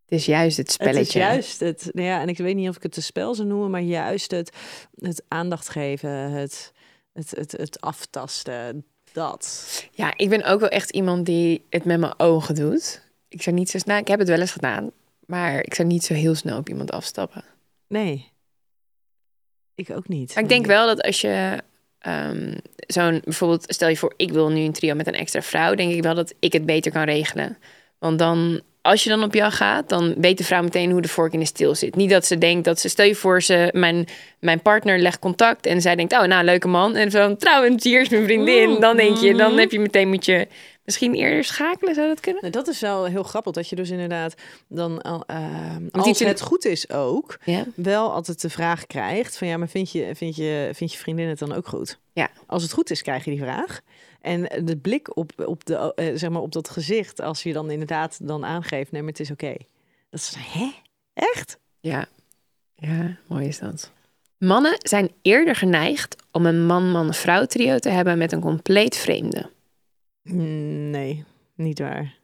Het is juist het spelletje. Het is juist het, nou ja, en ik weet niet of ik het een spel zou noemen, maar juist het, het aandacht geven, het, het, het, het aftasten, dat. Ja, ik ben ook wel echt iemand die het met mijn ogen doet. Ik zou niet zo snel... Ik heb het wel eens gedaan. Maar ik zou niet zo heel snel op iemand afstappen. Nee, ik ook niet. Maar ik denk wel dat als je ehm, zo'n... Bijvoorbeeld, stel je voor, ik wil nu een trio met een extra vrouw. Denk ik wel dat ik het beter kan regelen. Want dan... Als je dan op jou gaat, dan weet de vrouw meteen hoe de vork in de steel zit. Niet dat ze denkt dat ze... Stel je voor, ze, mijn, mijn partner legt contact en zij denkt... Oh, nou, leuke man. En zo, trouwens, hier is mijn vriendin. Dan denk je, dan heb je meteen moet je misschien eerder schakelen. Zou dat kunnen? Nou, dat is wel heel grappig dat je dus inderdaad dan, ehm, als het goed is ook, Ja. wel altijd de vraag krijgt van ja, maar vind je, vind je, vind je vriendin het dan ook goed? Ja. Als het goed is, krijg je die vraag. En de blik op, op, de, eh, zeg maar op dat gezicht, als je dan inderdaad dan aangeeft, nee, maar het is oké. Dat is, hè? Echt? Ja. Ja, mooi is dat. Mannen zijn eerder geneigd om een man-man-vrouw trio te hebben met een compleet vreemde. Mm, Nee, niet waar.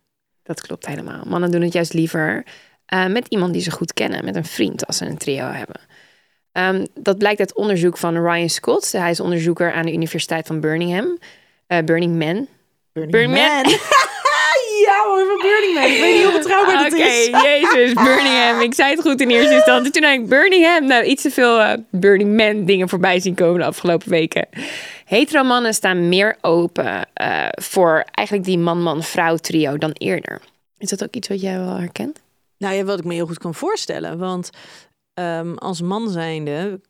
Dat klopt helemaal. Mannen doen het juist liever eh, met iemand die ze goed kennen, met een vriend, als ze een trio hebben. Ehm, dat blijkt uit onderzoek van Ryan Scott. Hij is onderzoeker aan de Universiteit van Birmingham. Eh, Burning Man. Burning, Burning Man. Ja hoor, van Burning Man. Ik weet niet hoe betrouwbaar dat Oké, is. jezus, Birmingham. Ik zei het goed in eerste instantie. Toen dacht ik Birmingham. Nou, iets te veel eh, Burning Man dingen voorbij zien komen de afgelopen weken. Hetero mannen staan meer open eh, voor eigenlijk die man-man-vrouw trio dan eerder. Is dat ook iets wat jij wel herkent? Nou ja, wat ik me heel goed kan voorstellen. Want ehm, als man zijnde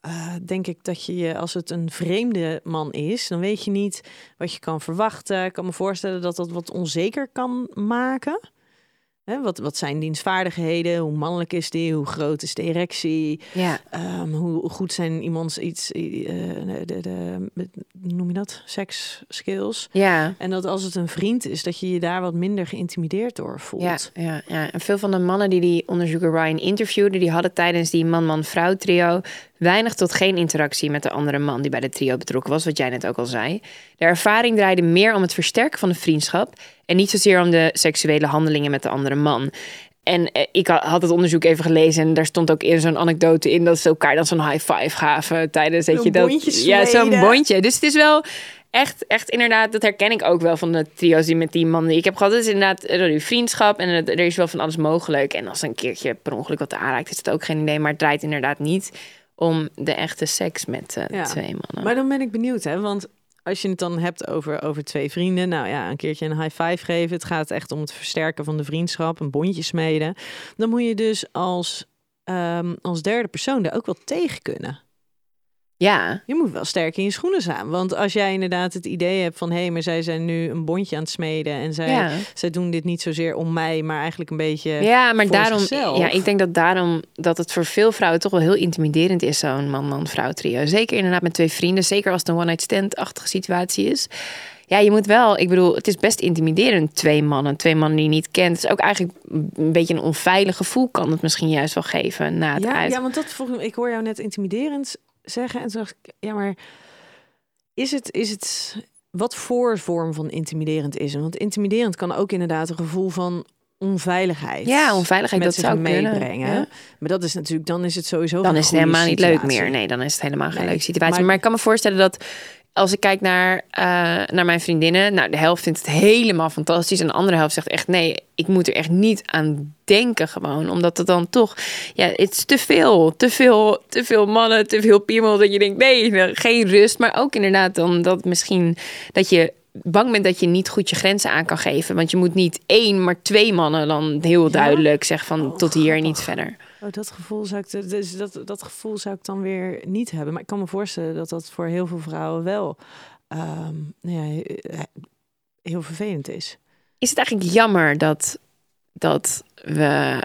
eh, denk ik dat je als het een vreemde man is, dan weet je niet wat je kan verwachten. Ik kan me voorstellen dat dat wat onzeker kan maken. Hè, wat, wat zijn dienstvaardigheden? Hoe mannelijk is die? Hoe groot is de erectie? Ja. Ehm, hoe goed zijn iemands iets, eh, de, de, de, hoe noem je dat? Seks skills. Ja. En dat als het een vriend is, dat je je daar wat minder geïntimideerd door voelt. Ja, ja, ja, en veel van de mannen die die onderzoeker Ryan interviewde, die hadden tijdens die man-man-vrouw trio weinig tot geen interactie met de andere man die bij de trio betrokken was, wat jij net ook al zei. De ervaring draaide meer om het versterken van de vriendschap en niet zozeer om de seksuele handelingen met de andere man. En eh, ik ha- had het onderzoek even gelezen en daar stond ook eerder zo'n anekdote in dat ze elkaar dan zo'n high five gaven tijdens dat je dat ja zo'n bondje. Dus het is wel echt, echt inderdaad, dat herken ik ook wel van de trio's die met die man die ik heb gehad. Het is inderdaad eh, die vriendschap en het- er is wel van alles mogelijk. En als een keertje per ongeluk wat aanraakt, is het ook geen idee. Maar het draait inderdaad niet om de echte seks met eh, Ja. twee mannen. Maar dan ben ik benieuwd, hè? Want als je het dan hebt over, over twee vrienden, nou ja, een keertje een high five geven. Het gaat echt om het versterken van de vriendschap, een bondje smeden. Dan moet je dus als, ehm, als derde persoon daar ook wel tegen kunnen. Ja, Je moet wel sterk in je schoenen staan. Want als jij inderdaad het idee hebt van... hé, hey, maar zij zijn nu een bondje aan het smeden... en zij, ja. zij doen dit niet zozeer om mij... maar eigenlijk een beetje ja, maar daarom, zichzelf. ja, ik denk dat daarom dat het voor veel vrouwen toch wel heel intimiderend is, zo'n man-man-vrouw trio. Zeker inderdaad met twee vrienden, zeker als het een one-night stand-achtige situatie is. Ja, je moet wel, ik bedoel, het is best intimiderend, twee mannen, twee mannen die je niet kent. Het is ook eigenlijk een beetje een onveilig gevoel, kan het misschien juist wel geven na het Ja, uit. ja, want dat me- ik hoor jou net intimiderend zeggen. En toen dacht ik, ja, maar is het, is het wat voor vorm van intimiderend is? Want intimiderend kan ook inderdaad een gevoel van onveiligheid. Ja, onveiligheid, dat zou meebrengen. ja. Maar dat is natuurlijk, dan is het sowieso. dan is het helemaal niet leuk meer. Nee, dan is het helemaal geen leuke situatie. Maar... maar- ik kan me voorstellen dat als ik kijk naar, eh, naar mijn vriendinnen, nou, de helft vindt het helemaal fantastisch. En de andere helft zegt echt nee, ik moet er echt niet aan denken gewoon. Omdat het dan toch, ja, het is te veel. Te veel, te veel mannen, te veel piemel. Dat je denkt, nee, nou, geen rust. Maar ook inderdaad dan dat misschien dat je bang bent dat je niet goed je grenzen aan kan geven. Want je moet niet één, maar twee mannen dan heel duidelijk zeggen van Oh, tot hier en niet verder. Oh, dat gevoel zou ik, dus dat, dat gevoel zou ik dan weer niet hebben. Maar ik kan me voorstellen dat dat voor heel veel vrouwen wel ehm, nou ja, he- heel vervelend is. Is het eigenlijk jammer dat, dat, we,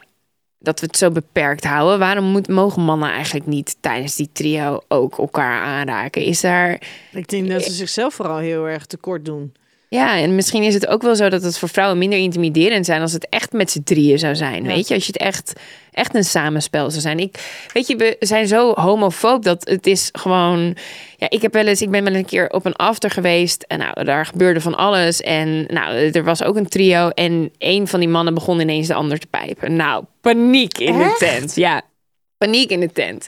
dat we het zo beperkt houden? Waarom moet, mogen mannen eigenlijk niet tijdens die trio ook elkaar aanraken? Is daar. Ik denk dat ze zichzelf vooral heel erg tekort doen. Ja, en misschien is het ook wel zo dat het voor vrouwen minder intimiderend zijn als het echt met z'n drieën zou zijn. Ja. Weet je, als je het echt, echt een samenspel zou zijn. Ik, weet je, we zijn zo homofoob dat het is gewoon. Ja, ik heb wel eens, ik ben wel een keer op een after geweest en nou, daar gebeurde van alles. En nou, er was ook een trio en een van die mannen begon ineens de ander te pijpen. Nou, paniek in Echt? de tent. Ja, paniek in de tent.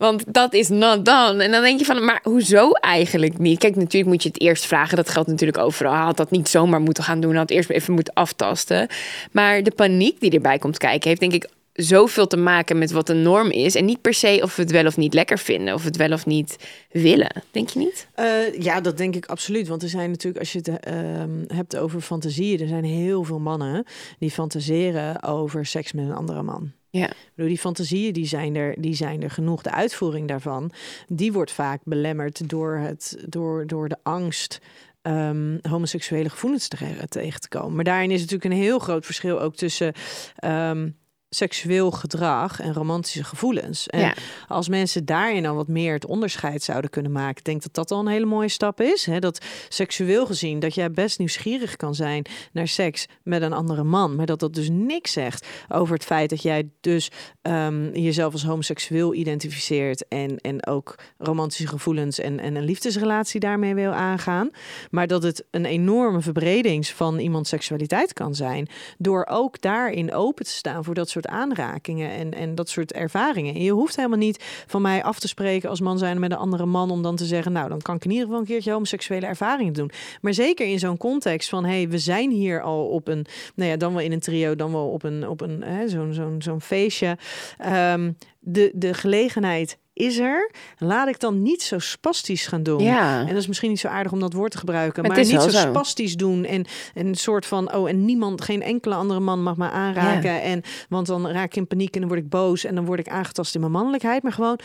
Want dat is not done. En dan denk je van, maar hoezo eigenlijk niet? Kijk, natuurlijk moet je het eerst vragen. Dat geldt natuurlijk overal. Had dat niet zomaar moeten gaan doen. Had eerst even moeten aftasten. Maar de paniek die erbij komt kijken... heeft denk ik zoveel te maken met wat de norm is. En niet per se of we het wel of niet lekker vinden. Of het wel of niet willen. Denk je niet? Eh, ja, dat denk ik absoluut. Want er zijn natuurlijk, als je het ehm, hebt over fantasieën, er zijn heel veel mannen die fantaseren over seks met een andere man. Ja. Ik bedoel, die fantasieën die zijn, er, die zijn er genoeg. De uitvoering daarvan, die wordt vaak belemmerd door, het, door, door de angst ehm, homoseksuele gevoelens te- tegen te komen. Maar daarin is natuurlijk een heel groot verschil ook tussen ehm, seksueel gedrag en romantische gevoelens. En Ja. als mensen daarin al wat meer het onderscheid zouden kunnen maken, ik denk dat dat al een hele mooie stap is. Hè? Dat seksueel gezien, dat jij best nieuwsgierig kan zijn naar seks met een andere man, maar dat dat dus niks zegt over het feit dat jij dus ehm, jezelf als homoseksueel identificeert en, en ook romantische gevoelens en, en een liefdesrelatie daarmee wil aangaan. Maar dat het een enorme verbredings van iemands seksualiteit kan zijn door ook daarin open te staan voor dat soort soort aanrakingen en, en dat soort ervaringen. En je hoeft helemaal niet van mij af te spreken als man zijn met een andere man om dan te zeggen, nou dan kan ik in ieder geval een keertje homoseksuele ervaringen doen. Maar zeker in zo'n context van, hey, we zijn hier al op een, nou ja, dan wel in een trio, dan wel op een, op een zo'n zo'n zo'n feestje. Um, de, de gelegenheid is er. Laat ik dan niet zo spastisch gaan doen. Ja. En dat is misschien niet zo aardig om dat woord te gebruiken. Maar, niet zo, spastisch doen. En, en een soort van, oh, en niemand, geen enkele andere man mag me aanraken. En want dan raak ik in paniek en dan word ik boos. En dan word ik aangetast in mijn mannelijkheid. Maar gewoon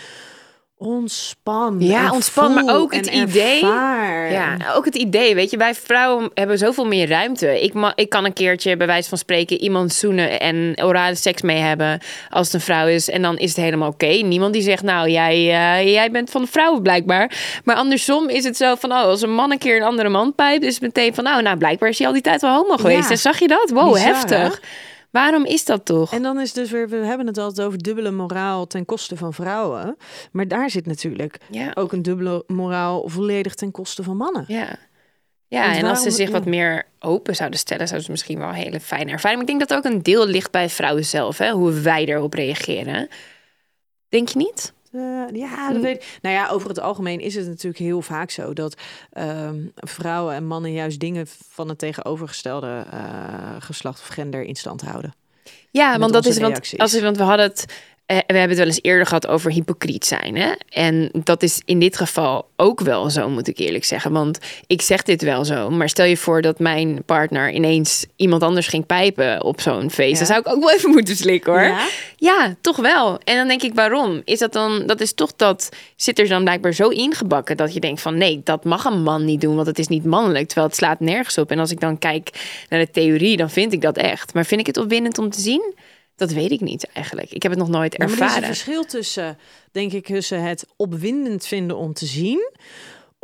ontspan. Ja, ontspan, maar ook het idee. ervaar. Ja, ook het idee, weet je, wij vrouwen hebben zoveel meer ruimte. Ik, ma ik kan een keertje, bij wijze van spreken, iemand zoenen en orale seks mee hebben als het een vrouw is. En dan is het helemaal oké. Niemand die zegt, nou, jij, uh, jij bent van de vrouwen blijkbaar. Maar andersom is het zo van, oh, als een man een keer een andere man pijpt, is het meteen van, nou, nou, blijkbaar is hij al die tijd wel homo geweest. Ja. En zag je dat? Wow, Bizar, heftig. Waarom is dat toch? En dan is dus weer, we hebben het altijd over dubbele moraal ten koste van vrouwen. Maar daar zit natuurlijk Ja. ook een dubbele moraal volledig ten koste van mannen. Ja. Ja, en als ze zich wat meer open zouden stellen, zouden ze misschien wel een hele fijne ervaring. Maar ik denk dat ook een deel ligt bij vrouwen zelf, hè? hoe wij erop reageren. Denk je niet? Eh, ja, Hm. dat weet ik. Nou ja, over het algemeen is het natuurlijk heel vaak zo dat ehm, vrouwen en mannen juist dingen van het tegenovergestelde eh, geslacht of gender in stand houden. Ja, Met want dat is want, als, want we hadden het. Eh, we hebben het wel eens eerder gehad over hypocriet zijn. Hè? En dat is in dit geval ook wel zo, moet ik eerlijk zeggen. Want ik zeg dit wel zo. Maar stel je voor dat mijn partner ineens iemand anders ging pijpen op zo'n feest. Ja. Dan zou ik ook wel even moeten slikken hoor. Ja? Ja, toch wel. En dan denk ik, waarom? Is dat dan, dat is toch dat, zit er dan blijkbaar zo ingebakken dat je denkt van nee, dat mag een man niet doen, want het is niet mannelijk, terwijl het slaat nergens op. En als ik dan kijk naar de theorie, dan vind ik dat echt. Maar vind ik het opwindend om te zien? Dat weet ik niet eigenlijk. Ik heb het nog nooit Ja, maar er is een ervaren. verschil tussen, denk ik, tussen het opwindend vinden om te zien.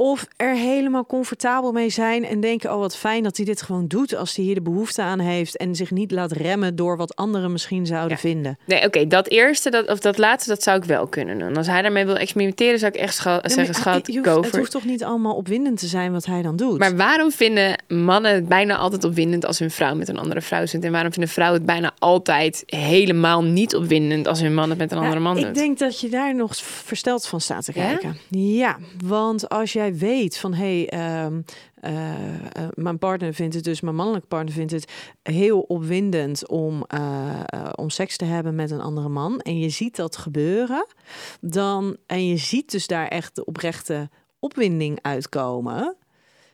Of er helemaal comfortabel mee zijn en denken: oh, wat fijn dat hij dit gewoon doet als hij hier de behoefte aan heeft. En zich niet laat remmen door wat anderen misschien zouden Ja. vinden. Nee, oké, dat eerste, dat, of dat laatste, dat zou ik wel kunnen doen. Als hij daarmee wil experimenteren, zou ik echt scha- Ja, zeggen, schat, go het for hoeft toch niet allemaal opwindend te zijn wat hij dan doet. Maar waarom vinden mannen het bijna altijd opwindend als hun vrouw met een andere vrouw zit? En waarom vinden vrouwen het bijna altijd helemaal niet opwindend als hun man het met een andere Ja, man ik doet? denk dat je daar nog versteld van staat te Ja? kijken. Ja, want als jij weet van hé, hey, ehm, eh, eh, mijn partner vindt het dus, mijn mannelijke partner vindt het heel opwindend om, eh, om seks te hebben met een andere man. En je ziet dat gebeuren, dan en je ziet dus daar echt de oprechte opwinding uitkomen.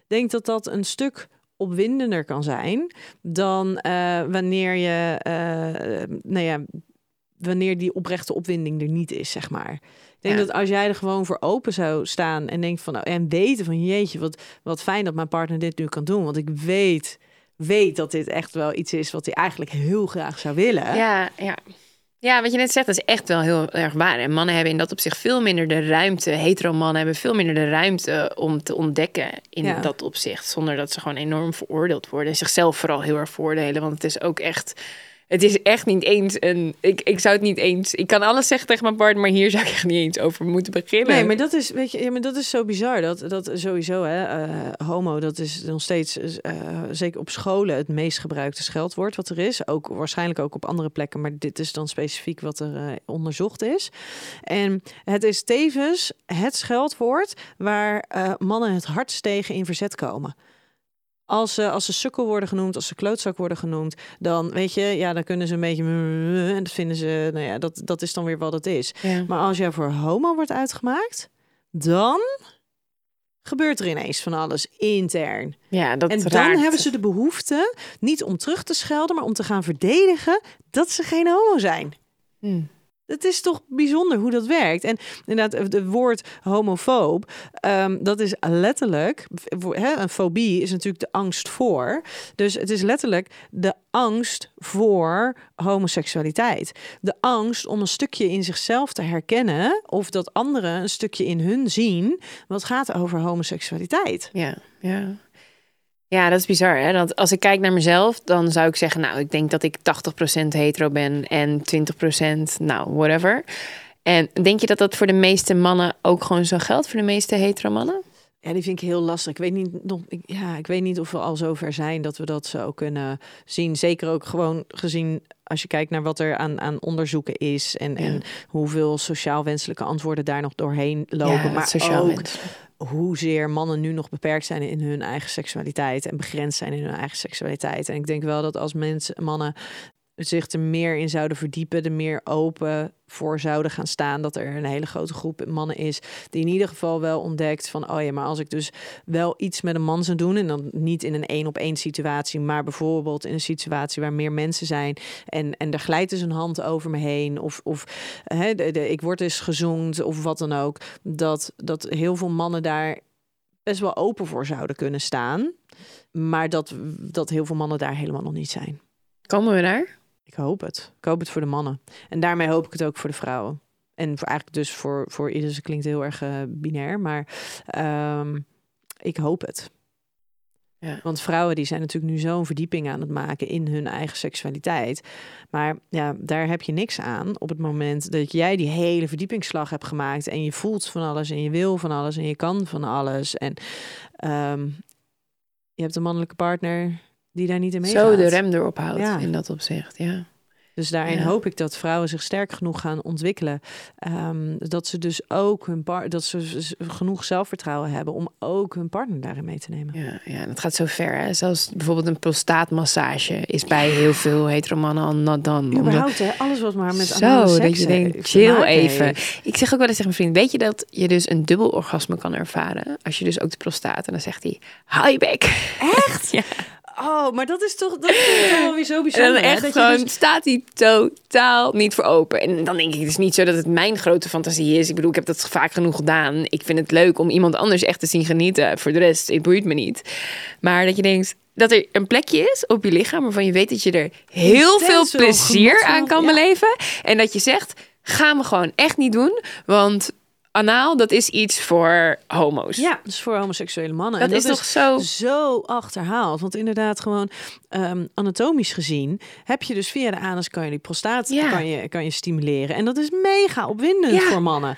Denk dat dat een stuk opwindender kan zijn dan wanneer je, nou ja, wanneer die oprechte opwinding er niet is, zeg maar. Denk Ja. dat als jij er gewoon voor open zou staan en denkt van nou, en weten van jeetje, wat, wat fijn dat mijn partner dit nu kan doen, want ik weet, weet dat dit echt wel iets is wat hij eigenlijk heel graag zou willen. Ja, ja. Ja, wat je net zegt, dat is echt wel heel erg waar. En mannen hebben in dat opzicht veel minder de ruimte. Hetero mannen hebben veel minder de ruimte om te ontdekken in Ja. dat opzicht. Zonder dat ze gewoon enorm veroordeeld worden. En zichzelf vooral heel erg voordelen. Want het is ook echt. Het is echt niet eens een. Ik, ik zou het niet eens. Ik kan alles zeggen tegen mijn partner, maar hier zou ik echt niet eens over moeten beginnen. Nee, maar dat is, weet je, ja, maar dat is zo bizar. Dat, dat sowieso, hè, eh, homo, dat is nog steeds, eh, zeker op scholen, het meest gebruikte scheldwoord wat er is. Ook waarschijnlijk ook op andere plekken, maar dit is dan specifiek wat er eh, onderzocht is. En het is tevens het scheldwoord waar mannen het hardst tegen in verzet komen. Als ze, als ze sukkel worden genoemd, als ze klootzak worden genoemd, dan weet je, ja, dan kunnen ze een beetje. En dat vinden ze, nou ja, dat, dat is dan weer wat het is. Ja. Maar als jij voor homo wordt uitgemaakt, dan gebeurt er ineens van alles intern. ja, dat en dan raakt. hebben ze de behoefte niet om terug te schelden, maar om te gaan verdedigen dat ze geen homo zijn. Hm. Het is toch bijzonder hoe dat werkt. En inderdaad, het woord homofoob, ehm, dat is letterlijk, een fobie is natuurlijk de angst voor. Dus het is letterlijk de angst voor homoseksualiteit. De angst om een stukje in zichzelf te herkennen of dat anderen een stukje in hun zien wat gaat over homoseksualiteit. Ja, ja. Ja, dat is bizar. Hè? Als ik kijk naar mezelf, dan zou ik zeggen, nou, ik denk dat ik 80% hetero ben en 20% nou, whatever. En denk je dat dat voor de meeste mannen ook gewoon zo geldt, voor de meeste hetero mannen? Ja, die vind ik heel lastig. Ik weet niet, nog, ik, ja, ik weet niet of we al zover zijn dat we dat zo kunnen zien. Zeker ook gewoon gezien als je kijkt naar wat er aan, aan onderzoeken is en, Ja. en hoeveel sociaal wenselijke antwoorden daar nog doorheen lopen. Ja, maar sociaal ook. Hoezeer mannen nu nog beperkt zijn in hun eigen seksualiteit en begrensd zijn in hun eigen seksualiteit. En ik denk wel dat als mensen, mannen zich er meer in zouden verdiepen, er meer open voor zouden gaan staan, dat er een hele grote groep mannen is die in ieder geval wel ontdekt van, oh ja, maar als ik dus wel iets met een man zou doen en dan niet in een één op één situatie, maar bijvoorbeeld in een situatie waar meer mensen zijn en, en er glijdt dus een hand over me heen of, of hè, de, de, ik word eens gezoend of wat dan ook, dat, dat heel veel mannen daar best wel open voor zouden kunnen staan, maar dat, dat heel veel mannen daar helemaal nog niet zijn. Komen we daar? Ik hoop het. Ik hoop het voor de mannen. En daarmee hoop ik het ook voor de vrouwen. En voor eigenlijk dus voor, voor ieder, ze klinkt heel erg eh, binair, maar ehm, ik hoop het. Ja. Want vrouwen die zijn natuurlijk nu zo'n verdieping aan het maken in hun eigen seksualiteit. Maar ja, daar heb je niks aan op het moment dat jij die hele verdiepingsslag hebt gemaakt en je voelt van alles en je wil van alles en je kan van alles. En ehm, je hebt een mannelijke partner die daar niet in meegaat. Zo de rem erop houdt Ja. in dat opzicht, ja. Dus daarin Ja. hoop ik dat vrouwen zich sterk genoeg gaan ontwikkelen. ehm, dat ze dus ook hun par dat ze genoeg zelfvertrouwen hebben om ook hun partner daarin mee te nemen. Ja, ja, en het gaat zo ver. Hè? Zelfs bijvoorbeeld een prostaatmassage is bij heel veel heteromannen al not done. Omdat- Überhaupt, hè, alles wat maar met Zo, dat seks, je eh, denkt, te chill even. Ik zeg ook wel eens tegen mijn vriend, weet je dat je dus een dubbel orgasme kan ervaren? Als je dus ook de prostaat, en dan zegt hij, hou je bek. Echt? Ja. Oh, maar dat is toch, dat ik toch wel weer zo En bijzonder. dan hè, echt je gewoon dus- staat hij totaal niet voor open. En dan denk ik, het is niet zo dat het mijn grote fantasie is. Ik bedoel, ik heb dat vaak genoeg gedaan. Ik vind het leuk om iemand anders echt te zien genieten. Voor de rest, het boeit me niet. Maar dat je denkt dat er een plekje is op je lichaam waarvan je weet dat je er heel veel plezier aan kan ja. beleven. En dat je zegt, ga me gewoon echt niet doen. Want anaal, dat is iets voor homo's. Ja, dus voor homoseksuele mannen. Dat En is toch zo- zo achterhaald. Want inderdaad, gewoon ehm, anatomisch gezien heb je dus via de anus kan je die prostaat Ja. kan je, kan je stimuleren. En dat is mega opwindend Ja. voor mannen.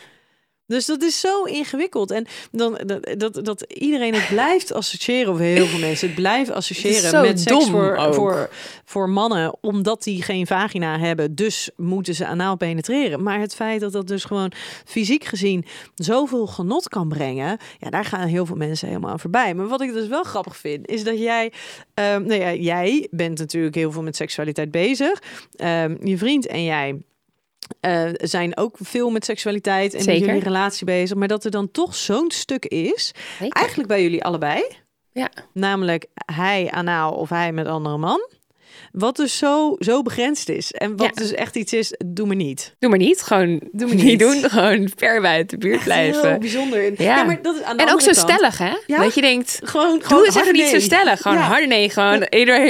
Dus dat is zo ingewikkeld. En dan dat, dat, dat iedereen het blijft associëren, of heel veel mensen het blijven associëren met seks voor, ook. voor, voor mannen, omdat die geen vagina hebben. Dus moeten ze anaal penetreren. Maar het feit dat dat dus gewoon fysiek gezien zoveel genot kan brengen, ja, daar gaan heel veel mensen helemaal aan voorbij. Maar wat ik dus wel grappig vind, is dat jij, ehm, nou ja, jij bent natuurlijk heel veel met seksualiteit bezig. Ehm, je vriend en jij eh, zijn ook veel met seksualiteit en met jullie relatie bezig. Maar dat er dan toch zo'n stuk is, eigenlijk bij jullie allebei. Ja. Namelijk hij anaal of hij met andere man. Wat dus zo, zo begrensd is. En wat Ja. dus echt iets is, doe me niet. Doe maar niet. Gewoon Doe maar niet. niet. doen. Gewoon ver buiten de buurt Heel blijven. bijzonder. Ja. Ja. maar dat is aan de En ook zo kant- stellig, hè? Ja? Dat je denkt, Gewoon, doe gewoon eens harde niet zo stellig. Gewoon harde nee. Gewoon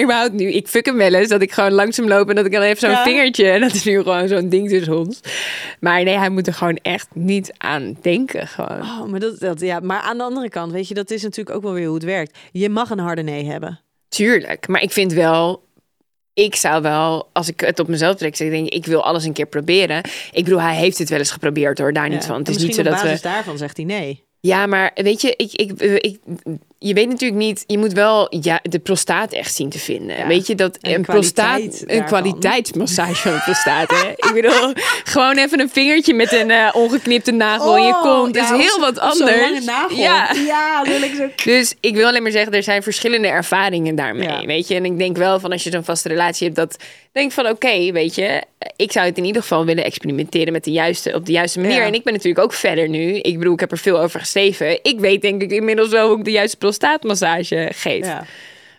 überhaupt nu. Ik fuck hem wel eens. Dat ik gewoon langzaam loop en dat ik dan even zo'n vingertje. En dat is nu gewoon zo'n ding tussen ons. Maar nee, hij moet er gewoon echt niet aan denken. Gewoon. Oh, maar, dat, dat, ja, maar aan de andere kant, weet je, dat is natuurlijk ook wel weer hoe het werkt. Je mag een harde nee hebben. Tuurlijk. Maar ik vind wel... Ik zou wel, als ik het op mezelf trek, zeg ik denk, ik wil alles een keer proberen. Ik bedoel, hij heeft het wel eens geprobeerd hoor, daar niet van. Het En is niet zo dat we. basis daarvan zegt hij nee. Ja, maar weet je, ik, ik, eh, ik, je weet natuurlijk niet, je moet wel ja, de prostaat echt zien te vinden. Ja. Weet je dat En een prostaat, een kwaliteitsmassage van de prostaat. Hè? ik bedoel, gewoon even een vingertje met een eh, ongeknipte nagel in je kont is Oh, ja, of heel wat anders. lange nagel. Ja. ja ik zo. Dus ik wil alleen maar zeggen, er zijn verschillende ervaringen daarmee, Ja. weet je. En ik denk wel van als je zo'n vaste relatie hebt, dat denk van oké, weet je, ik zou het in ieder geval willen experimenteren met de juiste, op de juiste manier. En ik ben natuurlijk ook verder nu. Ik bedoel, ik heb er veel over geschreven. Ik weet denk ik inmiddels wel hoe ik de juiste prostaatmassage geef. Ja.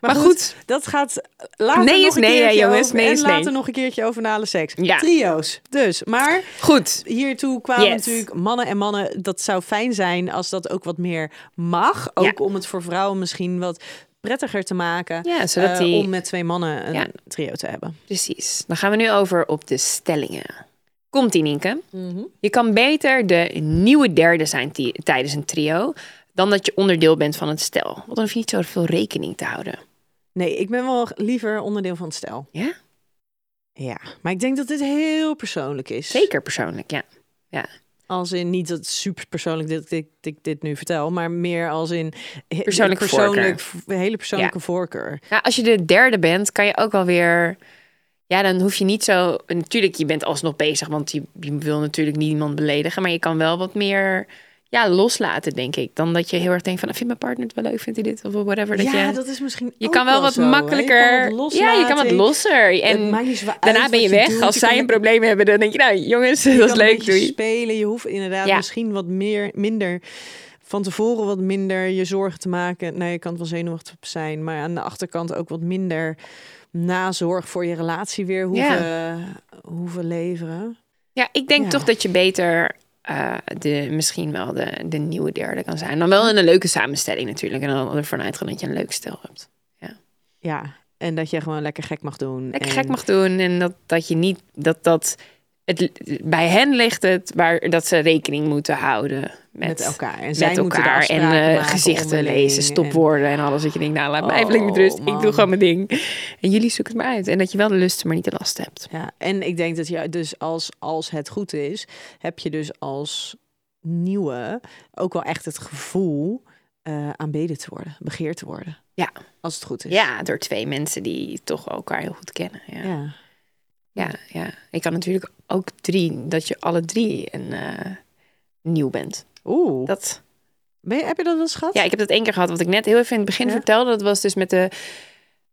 Maar goed. dat gaat later Nee nog is een nee, keertje jongens. over, Nee en is nee. later nog een keertje over anale seks. Ja. Trio's. Dus, maar Goed. hiertoe kwamen Yes. natuurlijk mannen en mannen. Dat zou fijn zijn als dat ook wat meer mag. Ook Ja. om het voor vrouwen misschien wat prettiger te maken. Ja, zodat eh, die- om met twee mannen een trio te hebben. Precies. Dan gaan we nu over op de stellingen. Komt ie, Nienke? Je kan beter de nieuwe derde zijn ti- tijdens een trio dan dat je onderdeel bent van het stel. Want dan hoef je niet zoveel rekening te houden. Nee, ik ben wel liever onderdeel van het stel. Ja? Ja, maar ik denk dat dit heel persoonlijk is. Zeker persoonlijk, ja. ja. Als in niet dat super persoonlijk dit, dit, dit, dit nu vertel, maar meer als in he- Persoonlijke persoonlijk, hele persoonlijke Ja. voorkeur. Ja, als je de derde bent, kan je ook wel weer. Ja, dan hoef je niet zo. Natuurlijk, je bent alsnog bezig, want je, je wil natuurlijk niemand beledigen. Maar je kan wel wat meer ja, loslaten, denk ik. Dan dat je heel erg denkt van, "Ah, vindt mijn partner het wel leuk? Vindt hij dit? Of whatever. Dat ja, je, dat is misschien je kan wel wat zo. Je makkelijker. wat ja, je kan wat losser. En daarna ben je weg. doet. Als Je zij kan een probleem hebben, dan denk je, nou jongens, dat is leuk. Doei. spelen. Je hoeft inderdaad Ja. misschien wat meer, minder van tevoren wat minder je zorgen te maken. Nou, je kan wel zenuwachtig zijn, maar aan de achterkant ook wat minder nazorg voor je relatie weer hoeven, hoeven leveren. Ja, ik denk Ja. toch dat je beter eh, de, misschien wel de, de nieuwe derde kan zijn. Dan wel in een leuke samenstelling natuurlijk. En dan ervan uitgaan dat je een leuk stel hebt. Ja, en dat je gewoon lekker gek mag doen. Lekker en, gek mag doen. En dat, dat je niet... Dat, dat, het, bij hen ligt het waar dat ze rekening moeten houden met, met elkaar. En met zij de elkaar en eh, gezichten lezen, en- stopwoorden en, alles. Dat je denkt, nou laat mij even Oh, met rust. Ik man. doe gewoon mijn ding. En jullie zoeken het maar uit. En dat je wel de lust, maar niet de last hebt. Ja, en ik denk dat je dus als, als het goed is, heb je dus als nieuwe ook wel echt het gevoel eh aanbeden te worden, begeerd te worden. Ja. Als het goed is. Ja, door twee mensen die toch elkaar heel goed kennen. Ja. Ja. Ja, ja. Ik kan natuurlijk ook drie, dat je alle drie een, eh, nieuw bent. Oeh. Dat, Ben je, heb je dat wel eens gehad? ja, ik heb dat één keer gehad, wat ik net heel even in het begin Ja? vertelde. Dat was dus met de...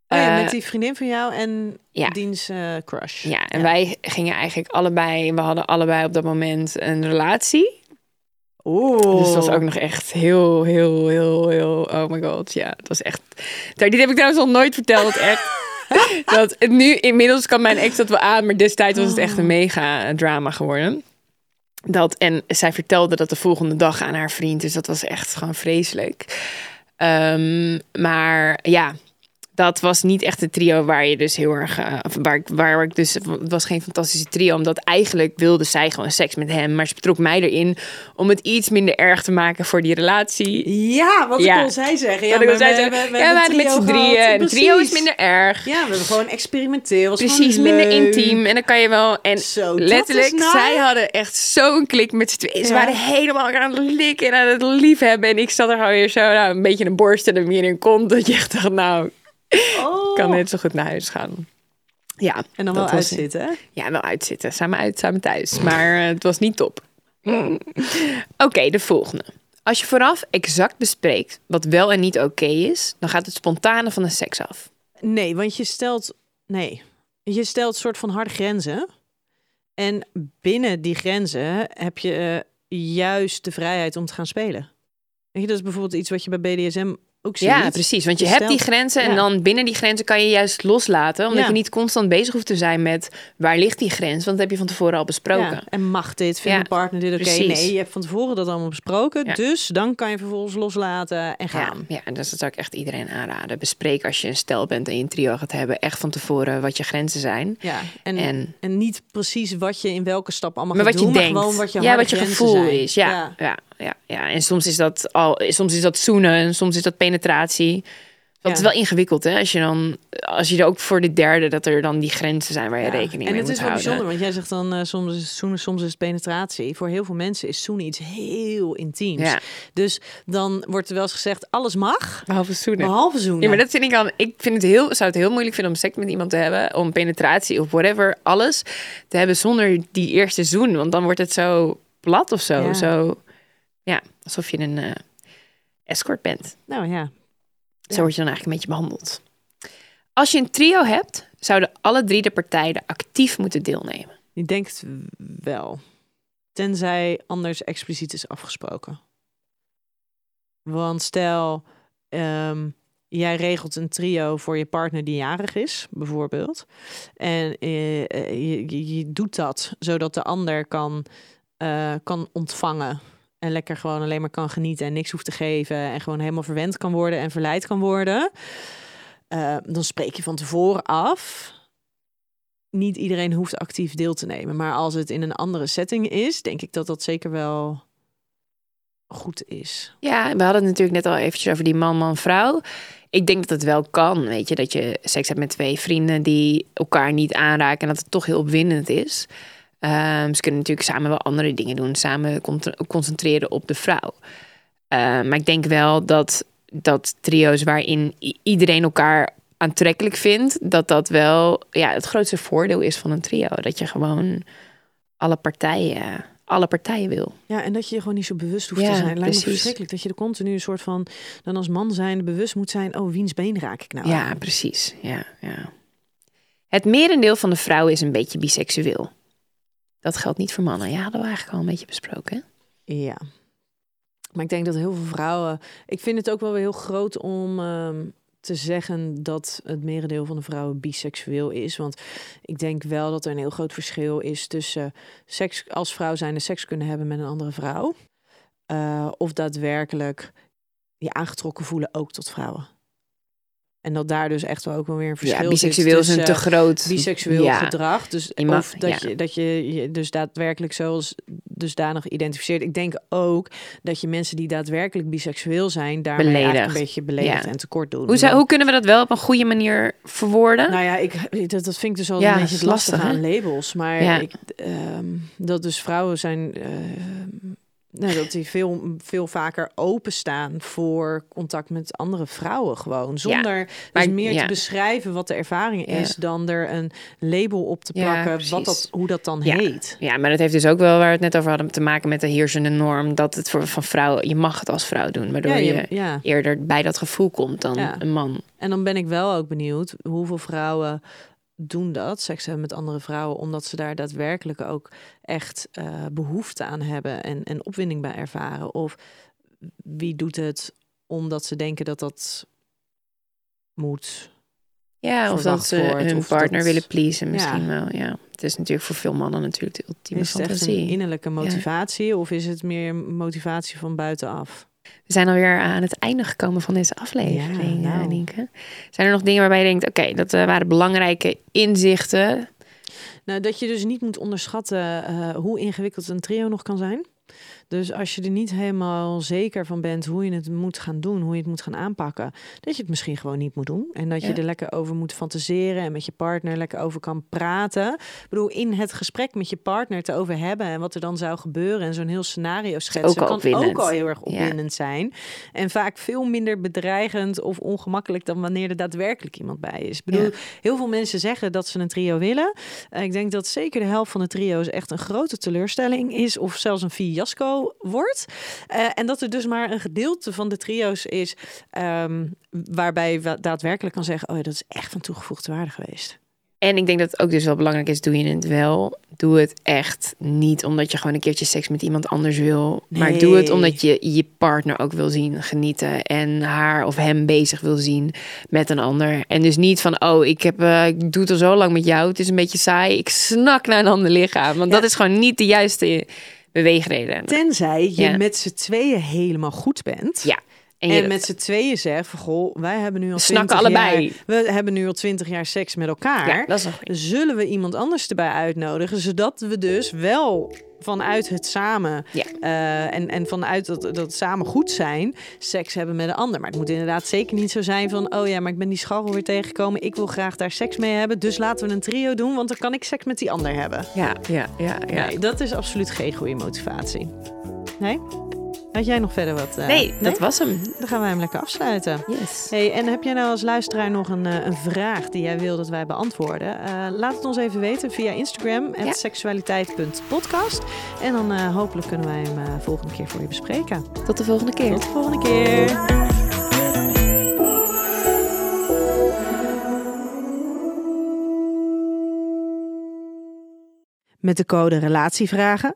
Oh ja, eh, met die vriendin van jou en ja. diens eh, crush. Ja, en wij gingen eigenlijk allebei, we hadden allebei op dat moment een relatie. Oeh. Dus dat was ook nog echt heel, heel, heel, heel, oh my god, ja, het was echt. Dit heb ik trouwens nog nooit verteld, echt. dat nu inmiddels kan mijn ex dat wel aan, maar destijds was het echt een mega drama geworden. Dat, en zij vertelde dat de volgende dag aan haar vriend, dus dat was echt gewoon vreselijk. Ehm, maar ja, dat was niet echt een trio waar je dus heel erg. eh, waar, ik, waar ik dus. Het was geen fantastische trio, omdat eigenlijk wilde zij gewoon seks met hem. Maar ze betrok mij erin om het iets minder erg te maken voor die relatie. Ja, wat Ja. kon zij zeggen? Ja, al zei, we- we- ja, hadden met z'n drieën. De trio is minder erg. Ja, we hebben gewoon experimenteel. Precies, minder intiem. En dan kan je wel. En Zo, letterlijk, zij hadden echt zo'n klik met z'n tweeën. Ze Ja. waren helemaal aan het likken en aan het liefhebben. En ik zat er gewoon weer zo, nou, een beetje een borst en een meer in kont. Dat je echt dacht, nou, Oh. ik kan net zo goed naar huis gaan. Ja, En dan wel uitzitten? Ja, wel uitzitten. Samen uit, samen thuis. Maar eh, het was niet top. Oké, de volgende. Als je vooraf exact bespreekt wat wel en niet oké is, dan gaat het spontane van de seks af. Nee, want je stelt... Nee. Je stelt soort van harde grenzen. En binnen die grenzen heb je eh, juist de vrijheid om te gaan spelen. Weet je, dat is bijvoorbeeld iets wat je bij BDSM ook. Ja, precies. Want je, Je hebt die grenzen en ja. dan binnen die grenzen kan je juist loslaten. Omdat Ja. je niet constant bezig hoeft te zijn met waar ligt die grens. Want dat heb je van tevoren al besproken. Ja, en mag dit? Vindt mijn partner dit oké? Nee, je hebt van tevoren dat allemaal besproken. Dus dan kan je vervolgens loslaten en gaan. ja, dus dat zou ik echt iedereen aanraden. Bespreek als je een stel bent en je een trio gaat hebben, echt van tevoren wat je grenzen zijn. Ja, en, en, En niet precies wat je in welke stap allemaal maar gaat wat je doen, denkt. maar gewoon wat je ja, wat je gevoel zijn. is. Ja, ja. Ja, ja, En soms is dat al, soms is dat zoenen, en soms is dat penetratie. Dat Ja. is wel ingewikkeld, hè? Als je dan, als je er ook voor de derde, dat er dan die grenzen zijn waar je Ja. rekening en mee het moet is wel houden. bijzonder, want jij zegt dan eh, soms is het zoenen, soms is het penetratie. Voor heel veel mensen is zoenen iets heel intiems. Ja. Dus dan wordt er wel eens gezegd, alles mag, Behalve zoenen. behalve zoenen. Ja, maar dat vind ik dan. Ik vind het heel, zou het heel moeilijk vinden om seks met iemand te hebben, om penetratie of whatever, alles te hebben zonder die eerste zoen, want dan wordt het zo plat of zo, zo, alsof je een eh, escort bent. Nou ja, Zo Ja. word je dan eigenlijk een beetje behandeld. Als je een trio hebt, zouden alle drie de partijen actief moeten deelnemen. ik denk het wel. Tenzij anders expliciet is afgesproken. Want stel, ehm, jij regelt een trio voor je partner die jarig is, bijvoorbeeld. En eh, eh, je, je, je doet dat zodat de ander kan, kan ontvangen. En lekker gewoon alleen maar kan genieten en niks hoeft te geven. En gewoon helemaal verwend kan worden en verleid kan worden. Eh, dan spreek je van tevoren af. Niet iedereen hoeft actief deel te nemen. Maar als het in een andere setting is, denk ik dat dat zeker wel goed is. Ja, we hadden het natuurlijk net al eventjes over die man, man, vrouw. Ik denk dat het wel kan, weet je, dat je seks hebt met twee vrienden die elkaar niet aanraken en dat het toch heel opwindend is. Ehm, ze kunnen natuurlijk samen wel andere dingen doen, samen con- concentreren op de vrouw. Ehm, maar ik denk wel dat, dat trio's waarin iedereen elkaar aantrekkelijk vindt, dat dat wel ja, het grootste voordeel is van een trio. Dat je gewoon alle partijen, alle partijen wil. Ja, en dat je je gewoon niet zo bewust hoeft Ja, te zijn. Lijkt me precies. verschrikkelijk dat je er continu een soort van, dan als man zijn, bewust moet zijn, oh, wiens been raak ik nou? Ja, aan? precies. Ja, ja. Het merendeel van de vrouwen is een beetje biseksueel. Dat geldt niet voor mannen. Ja, hadden we eigenlijk al een beetje besproken. Ja. Maar ik denk dat heel veel vrouwen. Ik vind het ook wel weer heel groot om ehm, te zeggen dat het merendeel van de vrouwen biseksueel is. Want ik denk wel dat er een heel groot verschil is tussen seks als vrouw zijnde seks kunnen hebben met een andere vrouw. eh, of daadwerkelijk je aangetrokken voelen ook tot vrouwen. En dat daar dus echt wel ook wel weer een verschil Ja, biseksueel is een te tussen- groot... biseksueel ja. gedrag. Dus mag- of dat, ja. je, dat je je dus daadwerkelijk zoals dusdanig identificeert. Ik denk ook dat je mensen die daadwerkelijk biseksueel zijn, daarmee eigenlijk Beledigt. een beetje beledigd en tekort doen. Hoe, zou, hoe kunnen we dat wel op een goede manier verwoorden? Nou ja, ik, dat, dat vind ik dus al een beetje is het lastige lastig, aan labels. Maar ik, ehm, dat dus vrouwen zijn... eh, nou, dat die veel, veel vaker openstaan voor contact met andere vrouwen gewoon. Zonder dus maar- meer ja. te beschrijven wat de ervaring Ja. is... dan er een label op te plakken wat dat, hoe dat dan heet. Ja, maar dat heeft dus ook wel waar we het net over hadden te maken met de heersende norm. Dat het voor van vrouwen, je mag het als vrouw doen, waardoor je, je- ja. eerder bij dat gevoel komt dan Ja. een man. En dan ben ik wel ook benieuwd hoeveel vrouwen doen dat, seks hebben met andere vrouwen, omdat ze daar daadwerkelijk ook echt eh, behoefte aan hebben en, en opwinding bij ervaren. Of wie doet het omdat ze denken dat dat moet. Ja, of dat ze wordt, hun partner dat- willen pleasen misschien Ja. wel. Ja, het is natuurlijk voor veel mannen natuurlijk de ultieme Is het echt een innerlijke motivatie of is het meer motivatie van buitenaf? We zijn alweer aan het einde gekomen van deze aflevering, Ja, nou. eh, Nienke. Zijn er nog dingen waarbij je denkt, oké, dat eh, waren belangrijke inzichten. Nou, dat je dus niet moet onderschatten eh, hoe ingewikkeld een trio nog kan zijn. Dus als je er niet helemaal zeker van bent hoe je het moet gaan doen, hoe je het moet gaan aanpakken, dat je het misschien gewoon niet moet doen. En dat je Ja. er lekker over moet fantaseren en met je partner lekker over kan praten. Ik bedoel, in het gesprek met je partner te over hebben en wat er dan zou gebeuren en zo'n heel scenario schetsen, ook kan opwindend. ook al heel erg Ja. opwindend zijn. En vaak veel minder bedreigend of ongemakkelijk dan wanneer er daadwerkelijk iemand bij is. Ik bedoel, Ja. heel veel mensen zeggen dat ze een trio willen. Eh, ik denk dat zeker de helft van de trio's echt een grote teleurstelling is of zelfs een fiasco wordt. Eh, en dat er dus maar een gedeelte van de trio's is ehm, waarbij je wa- daadwerkelijk kan zeggen: Oh, ja, dat is echt van toegevoegde waarde geweest. En ik denk dat het ook dus wel belangrijk is, doe je het wel. Doe het echt niet omdat je gewoon een keertje seks met iemand anders wil. Maar doe het omdat je je partner ook wil zien genieten. En haar of hem bezig wil zien met een ander. En dus niet van, oh, ik, heb, eh, ik doe het al zo lang met jou. Het is een beetje saai. Ik snak naar een ander lichaam. Want Ja. dat is gewoon niet de juiste beweegreden. Tenzij je Ja. met z'n tweeën helemaal goed bent. Ja. En, met z'n tweeën zegt van goh, wij hebben nu al snakken 20 allebei. Jaar, we hebben nu al twintig jaar seks met elkaar. ja, dat is nog zullen we iemand anders erbij uitnodigen, zodat we dus wel vanuit het samen Ja. eh, en, en vanuit dat, dat samen goed zijn, seks hebben met een ander. Maar het moet inderdaad zeker niet zo zijn van, oh ja, maar ik ben die scharrel weer tegengekomen, ik wil graag daar seks mee hebben, dus laten we een trio doen, want dan kan ik seks met die ander hebben. Ja, ja, ja, ja. Nee, dat is absoluut geen goede motivatie. Nee? Had jij nog verder wat? eh, Nee, dat was hem. Dan gaan wij hem lekker afsluiten. Yes. Hey, en heb jij nou als luisteraar nog een, eh, een vraag die jij wil dat wij beantwoorden? Eh, laat het ons even weten via Instagram, Ja. seksualiteit.podcast. En dan eh, hopelijk kunnen wij hem eh, volgende keer voor je bespreken. Tot de volgende keer. Tot de volgende keer. Met de code Relatievragen